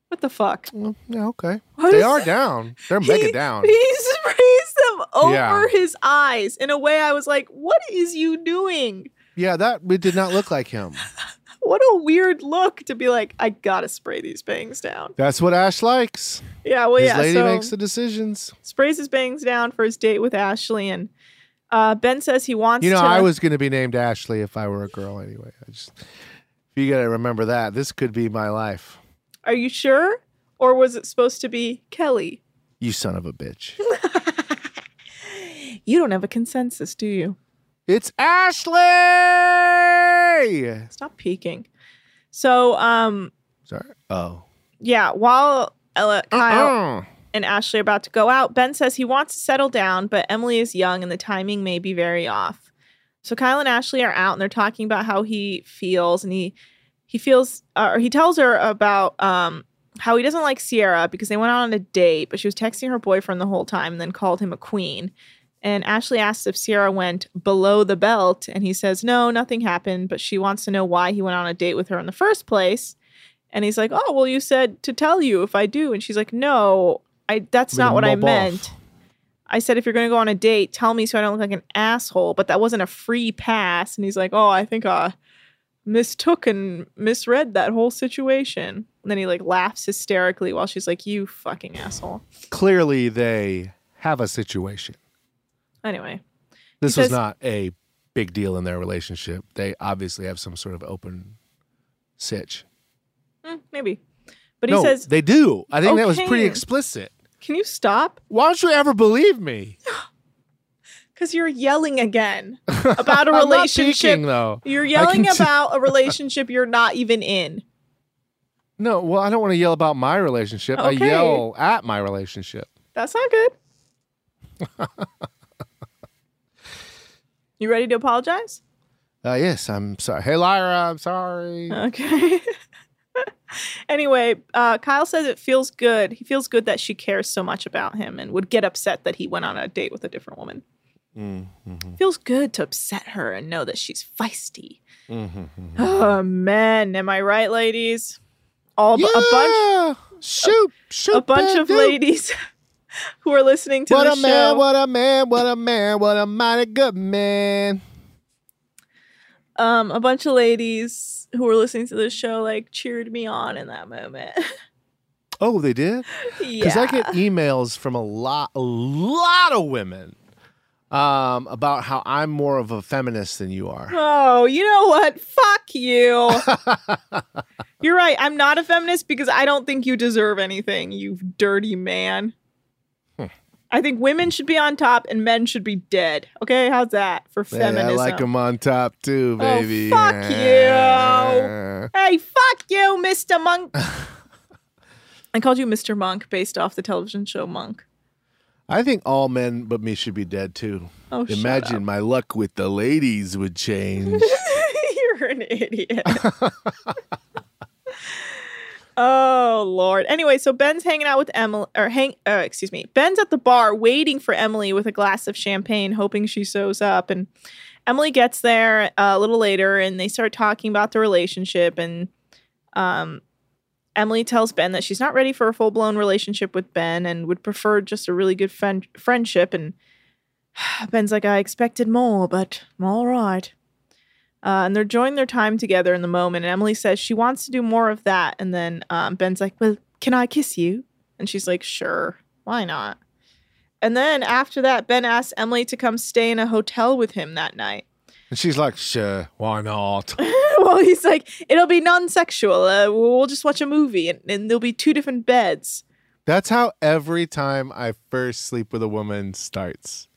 What the fuck? Well, yeah, okay. What they are that? down. They're mega He- down. He sprays them over Yeah. his eyes in a way I was like, what is you doing? Yeah, that it did not look like him. What a weird look to be like, I gotta spray these bangs down. That's what Ash likes. Yeah, well, His yeah. lady so makes the decisions. sprays his bangs down for his date with Ashley, and uh, Ben says he wants You know, to. I was going to be named Ashley if I were a girl anyway. I just, you got to remember that. This could be my life. Are you sure, or was it supposed to be Kelly? You son of a bitch. You don't have a consensus, do you? It's Ashley. Stop peeking. So, um, Sorry. Oh. yeah, while Ella, Kyle Uh-uh. and Ashley are about to go out, Ben says he wants to settle down, but Emily is young and the timing may be very off. So Kyle and Ashley are out and they're talking about how he feels, and he he feels uh, or he tells her about um how he doesn't like Sierra because they went out on a date, but she was texting her boyfriend the whole time and then called him a queen. And Ashley asks if Sierra went below the belt, and he says no, nothing happened, but she wants to know why he went on a date with her in the first place. And he's like, "Oh, well, you said to tell you if I do." And she's like, "No, I that's not what I off. meant. I said if you're going to go on a date, tell me so I don't look like an asshole, but that wasn't a free pass." And he's like, "Oh, I think I mistook and misread that whole situation." And then he like laughs hysterically while she's like, "You fucking asshole." Clearly, they have a situation. Anyway, This was not a big deal in their relationship. They obviously have some sort of open sitch. mm, maybe. But he no, says, they do. I think that was pretty explicit. "Can you stop? Why don't you ever believe me? Cuz you're yelling again about a I'm not relationship. peeking, though. You're yelling about a relationship you're not even in. No, well, I don't want to yell about my relationship. I yell at my relationship. That's not good. you ready to apologize? Uh, yes, I'm sorry. Hey, Lyra, I'm sorry. Okay. anyway, uh, Kyle says it feels good. He feels good that she cares so much about him and would get upset that he went on a date with a different woman. Mm-hmm. Feels good to upset her and know that she's feisty. Mm-hmm. Oh man, am I right, ladies? All a bunch, Shoot, shoot, a bunch of dude. ladies who are listening to the show? What the a show. man, what a man, what a man, what a mighty good man. um, a bunch of ladies who were listening to this show like cheered me on in that moment. Oh, they did? Because yeah. I get emails from a lot, a lot of women um, about how I'm more of a feminist than you are. Oh, you know what? Fuck you. You're right. I'm not a feminist because I don't think you deserve anything, you dirty man. I think women should be on top and men should be dead. Okay, how's that for Hey, feminism? I like them on top too, baby. Oh, baby. fuck you. Hey, fuck you, Mr. Monk. I called you Mr. Monk based off the television show Monk. I think all men but me should be dead too. Oh, Imagine my luck with the ladies would change. You're an idiot. oh Lord. Anyway, so Ben's hanging out with Emily, or hang, uh, excuse me, Ben's at the bar waiting for Emily with a glass of champagne, hoping she shows up. And Emily gets there uh, a little later, and they start talking about the relationship. And um, Emily tells Ben that she's not ready for a full blown relationship with Ben, and would prefer just a really good friend friendship. And Ben's like, I expected more, but all right. Uh, and they're enjoying their time together in the moment. And Emily says she wants to do more of that. And then um, Ben's like, Well, can I kiss you? And she's like, Sure, why not? And then after that, Ben asks Emily to come stay in a hotel with him that night. And she's like, sure, why not? well, he's like, It'll be non sexual. Uh, we'll just watch a movie and, and there'll be two different beds. That's how every time I first sleep with a woman starts.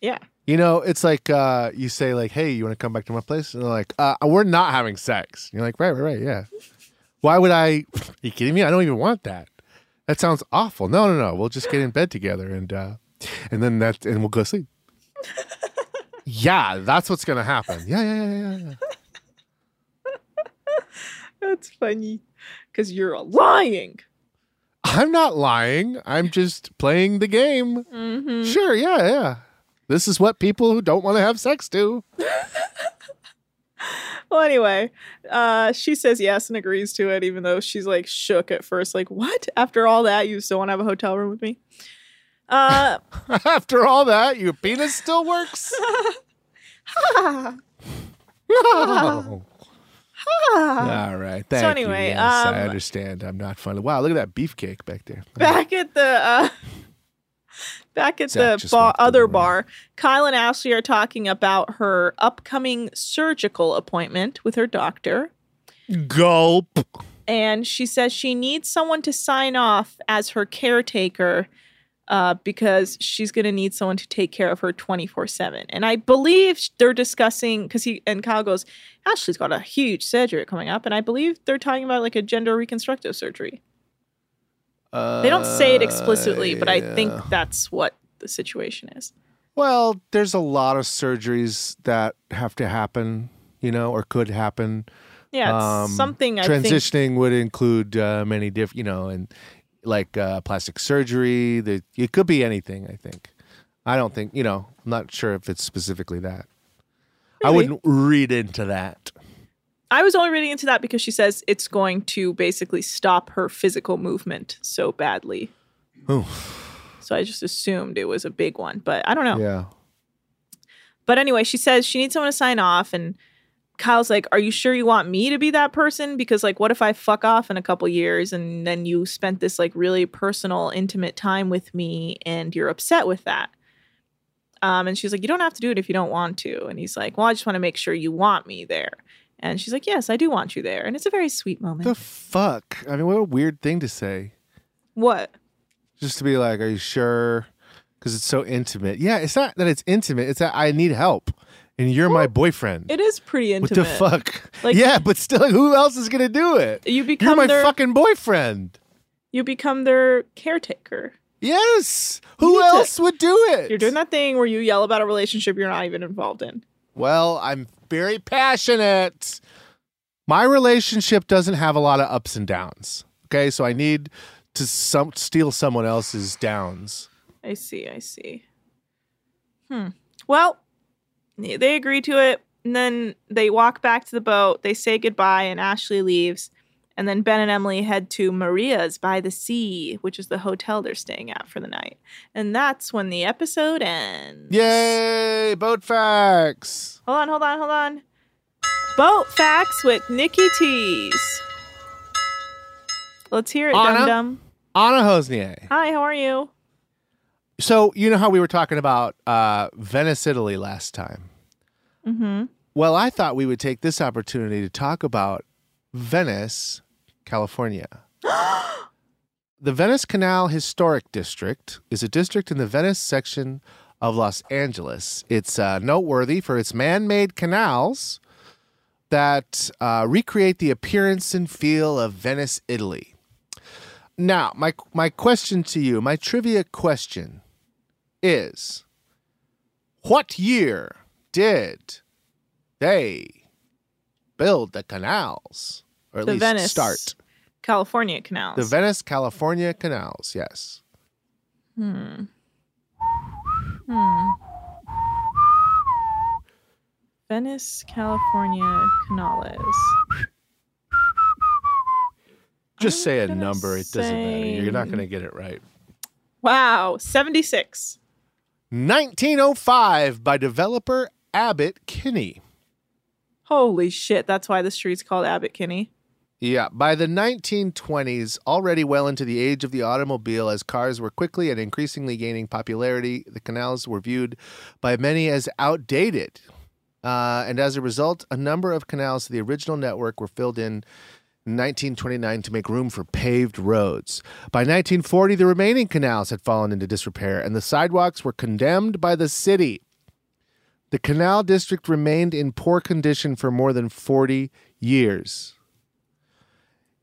Yeah. You know, it's like uh, you say, like, "Hey, you want to come back to my place?" And they're like, uh, "We're not having sex." You're like, "Right, right, right, yeah." Why would I? Are you kidding me? I don't even want that. That sounds awful. No, no, no. We'll just get in bed together and uh, and then that and we'll go sleep. yeah, that's what's gonna happen. Yeah, yeah, yeah, yeah. yeah. That's funny because you're lying. I'm not lying. I'm just playing the game. Mm-hmm. Sure, yeah, yeah. This is what people who don't want to have sex do. Well, anyway, uh, she says yes and agrees to it, even though she's like shook at first. Like, what? After all that, you still want to have a hotel room with me? Uh, After all that, your penis still works. Oh. All right. Thank anyway, you. Yes, I um, understand. I'm not funny. Wow, look at that beefcake back there. back at the uh, back at Zach the bar, walked the other bar, Kyle and Ashley are talking about her upcoming surgical appointment with her doctor. Gulp. and she says she needs someone to sign off as her caretaker uh, because she's going to need someone to take care of her 24 7 and i believe they're discussing because he and kyle goes ashley's got a huge surgery coming up and i believe they're talking about like a gender reconstructive surgery they don't say it explicitly but i think that's what the situation is Well, there's a lot of surgeries that have to happen, you know, or could happen. yeah it's Um, something i think transitioning would include uh, many different, you know, and like uh, plastic surgery. The, it could be anything. I think. I don't think you know. I'm not sure if it's specifically that. I wouldn't read into that. I was only reading into that because she says it's going to basically stop her physical movement so badly. Oh, So I just assumed it was a big one, but I don't know. yeah. But anyway, she says she needs someone to sign off and Kyle's like, "Are you sure you want me to be that person because like what if I fuck off in a couple years and then you spent this like really personal intimate time with me and you're upset with that?" Um and she's like, "You don't have to do it if you don't want to." And he's like, "Well, I just want to make sure you want me there." And she's like, "Yes, I do want you there." And it's a very sweet moment. The fuck? I mean, what a weird thing to say. what? Just to be like, are you sure? Because it's so intimate. Yeah, it's not that it's intimate. It's that I need help, and you're my boyfriend. It is pretty what intimate. the fuck? Like- yeah, but still, who else is gonna do it? You You're become my their fucking boyfriend. you become their caretaker. Yes. Who need to- else would do it? You're doing that thing where you yell about a relationship you're not even involved in. Well, I'm very passionate. My relationship doesn't have a lot of ups and downs. Okay, so I need to some steal someone else's downs. I see, I see. Hmm. Well, they agree to it, and then they walk back to the boat. They say goodbye, and Ashley leaves. And then Ben and Emily head to Maria's by the sea, which is the hotel they're staying at for the night. And that's when the episode ends. Yay! Boat facts. Hold on, hold on, hold on. Boat facts with Nikki Tees. Let's hear it, dum dum. Anna Hossnieh. Hi, how are you? So you know how we were talking about uh, Venice, Italy last time. Mm-hmm. Well, I thought we would take this opportunity to talk about Venice, California. the Venice Canal Historic District is a district in the Venice section of Los Angeles. It's uh, noteworthy for its man made canals that uh, recreate the appearance and feel of Venice, Italy. Now, my, my question to you, my trivia question is what year did they build the canals? Or at The least Venice start. California canals. The Venice, California canals, yes. Hmm. Hmm. Venice, California canales. Just say a number. It doesn't matter. You're not going to get it right. Wow, 76. 1905 by developer Abbott Kinney. Holy shit, that's why the street's called Abbott Kinney. Yeah, by the 1920s, already well into the age of the automobile, as cars were quickly and increasingly gaining popularity, the canals were viewed by many as outdated. Uh, and as a result, a number of canals to the original network were filled in 1929 to make room for paved roads. By 1940, the remaining canals had fallen into disrepair and the sidewalks were condemned by the city. The canal district remained in poor condition for more than 40 years.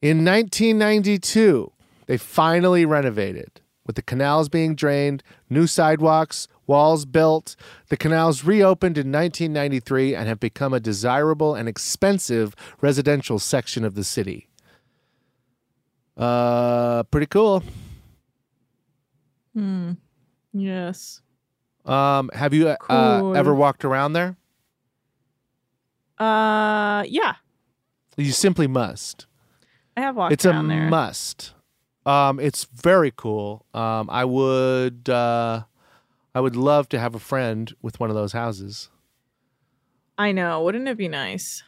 In 1992, they finally renovated. With the canals being drained, new sidewalks, walls built, the canals reopened in 1993 and have become a desirable and expensive residential section of the city. Uh, pretty cool. Hmm. Yes. Um, have you uh, ever walked around there? Uh, yeah, You simply must. I have walked it's a there. must. Um, it's very cool. Um, I would, uh, I would love to have a friend with one of those houses. I know. Wouldn't it be nice?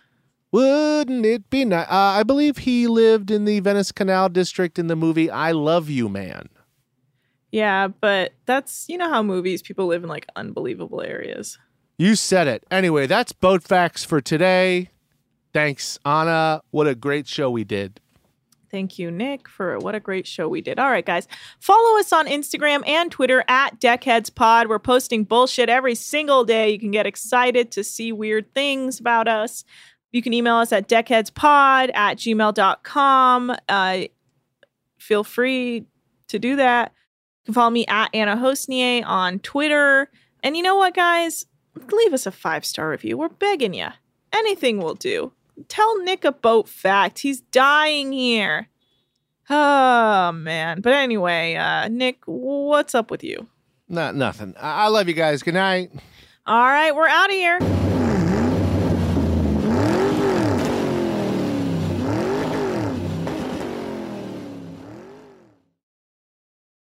Wouldn't it be nice? Uh, I believe he lived in the Venice Canal district in the movie "I Love You, Man." Yeah, but that's you know how movies people live in like unbelievable areas. You said it. Anyway, that's boat facts for today. Thanks, Anna. What a great show we did. Thank you, Nick, for what a great show we did. All right, guys. Follow us on Instagram and Twitter at Deckheads Pod. We're posting bullshit every single day. You can get excited to see weird things about us. You can email us at deckheadspod at gmail.com. Uh, feel free to do that. You can follow me at Anna Hossnieh on Twitter. And you know what, guys? Leave us a five star review. We're begging you. Anything will do. Tell Nick a boat fact. He's dying here. Oh, man. But anyway, uh, Nick, what's up with you? Not nothing. I, I love you guys. Good night. All right, we're out of here.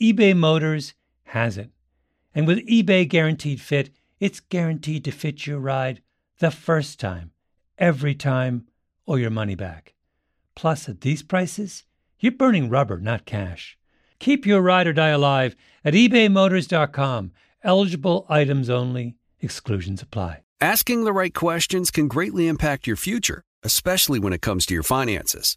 eBay Motors has it. And with eBay Guaranteed Fit, it's guaranteed to fit your ride the first time, every time, or your money back. Plus, at these prices, you're burning rubber, not cash. Keep your ride or die alive at ebaymotors.com. Eligible items only, exclusions apply. Asking the right questions can greatly impact your future, especially when it comes to your finances.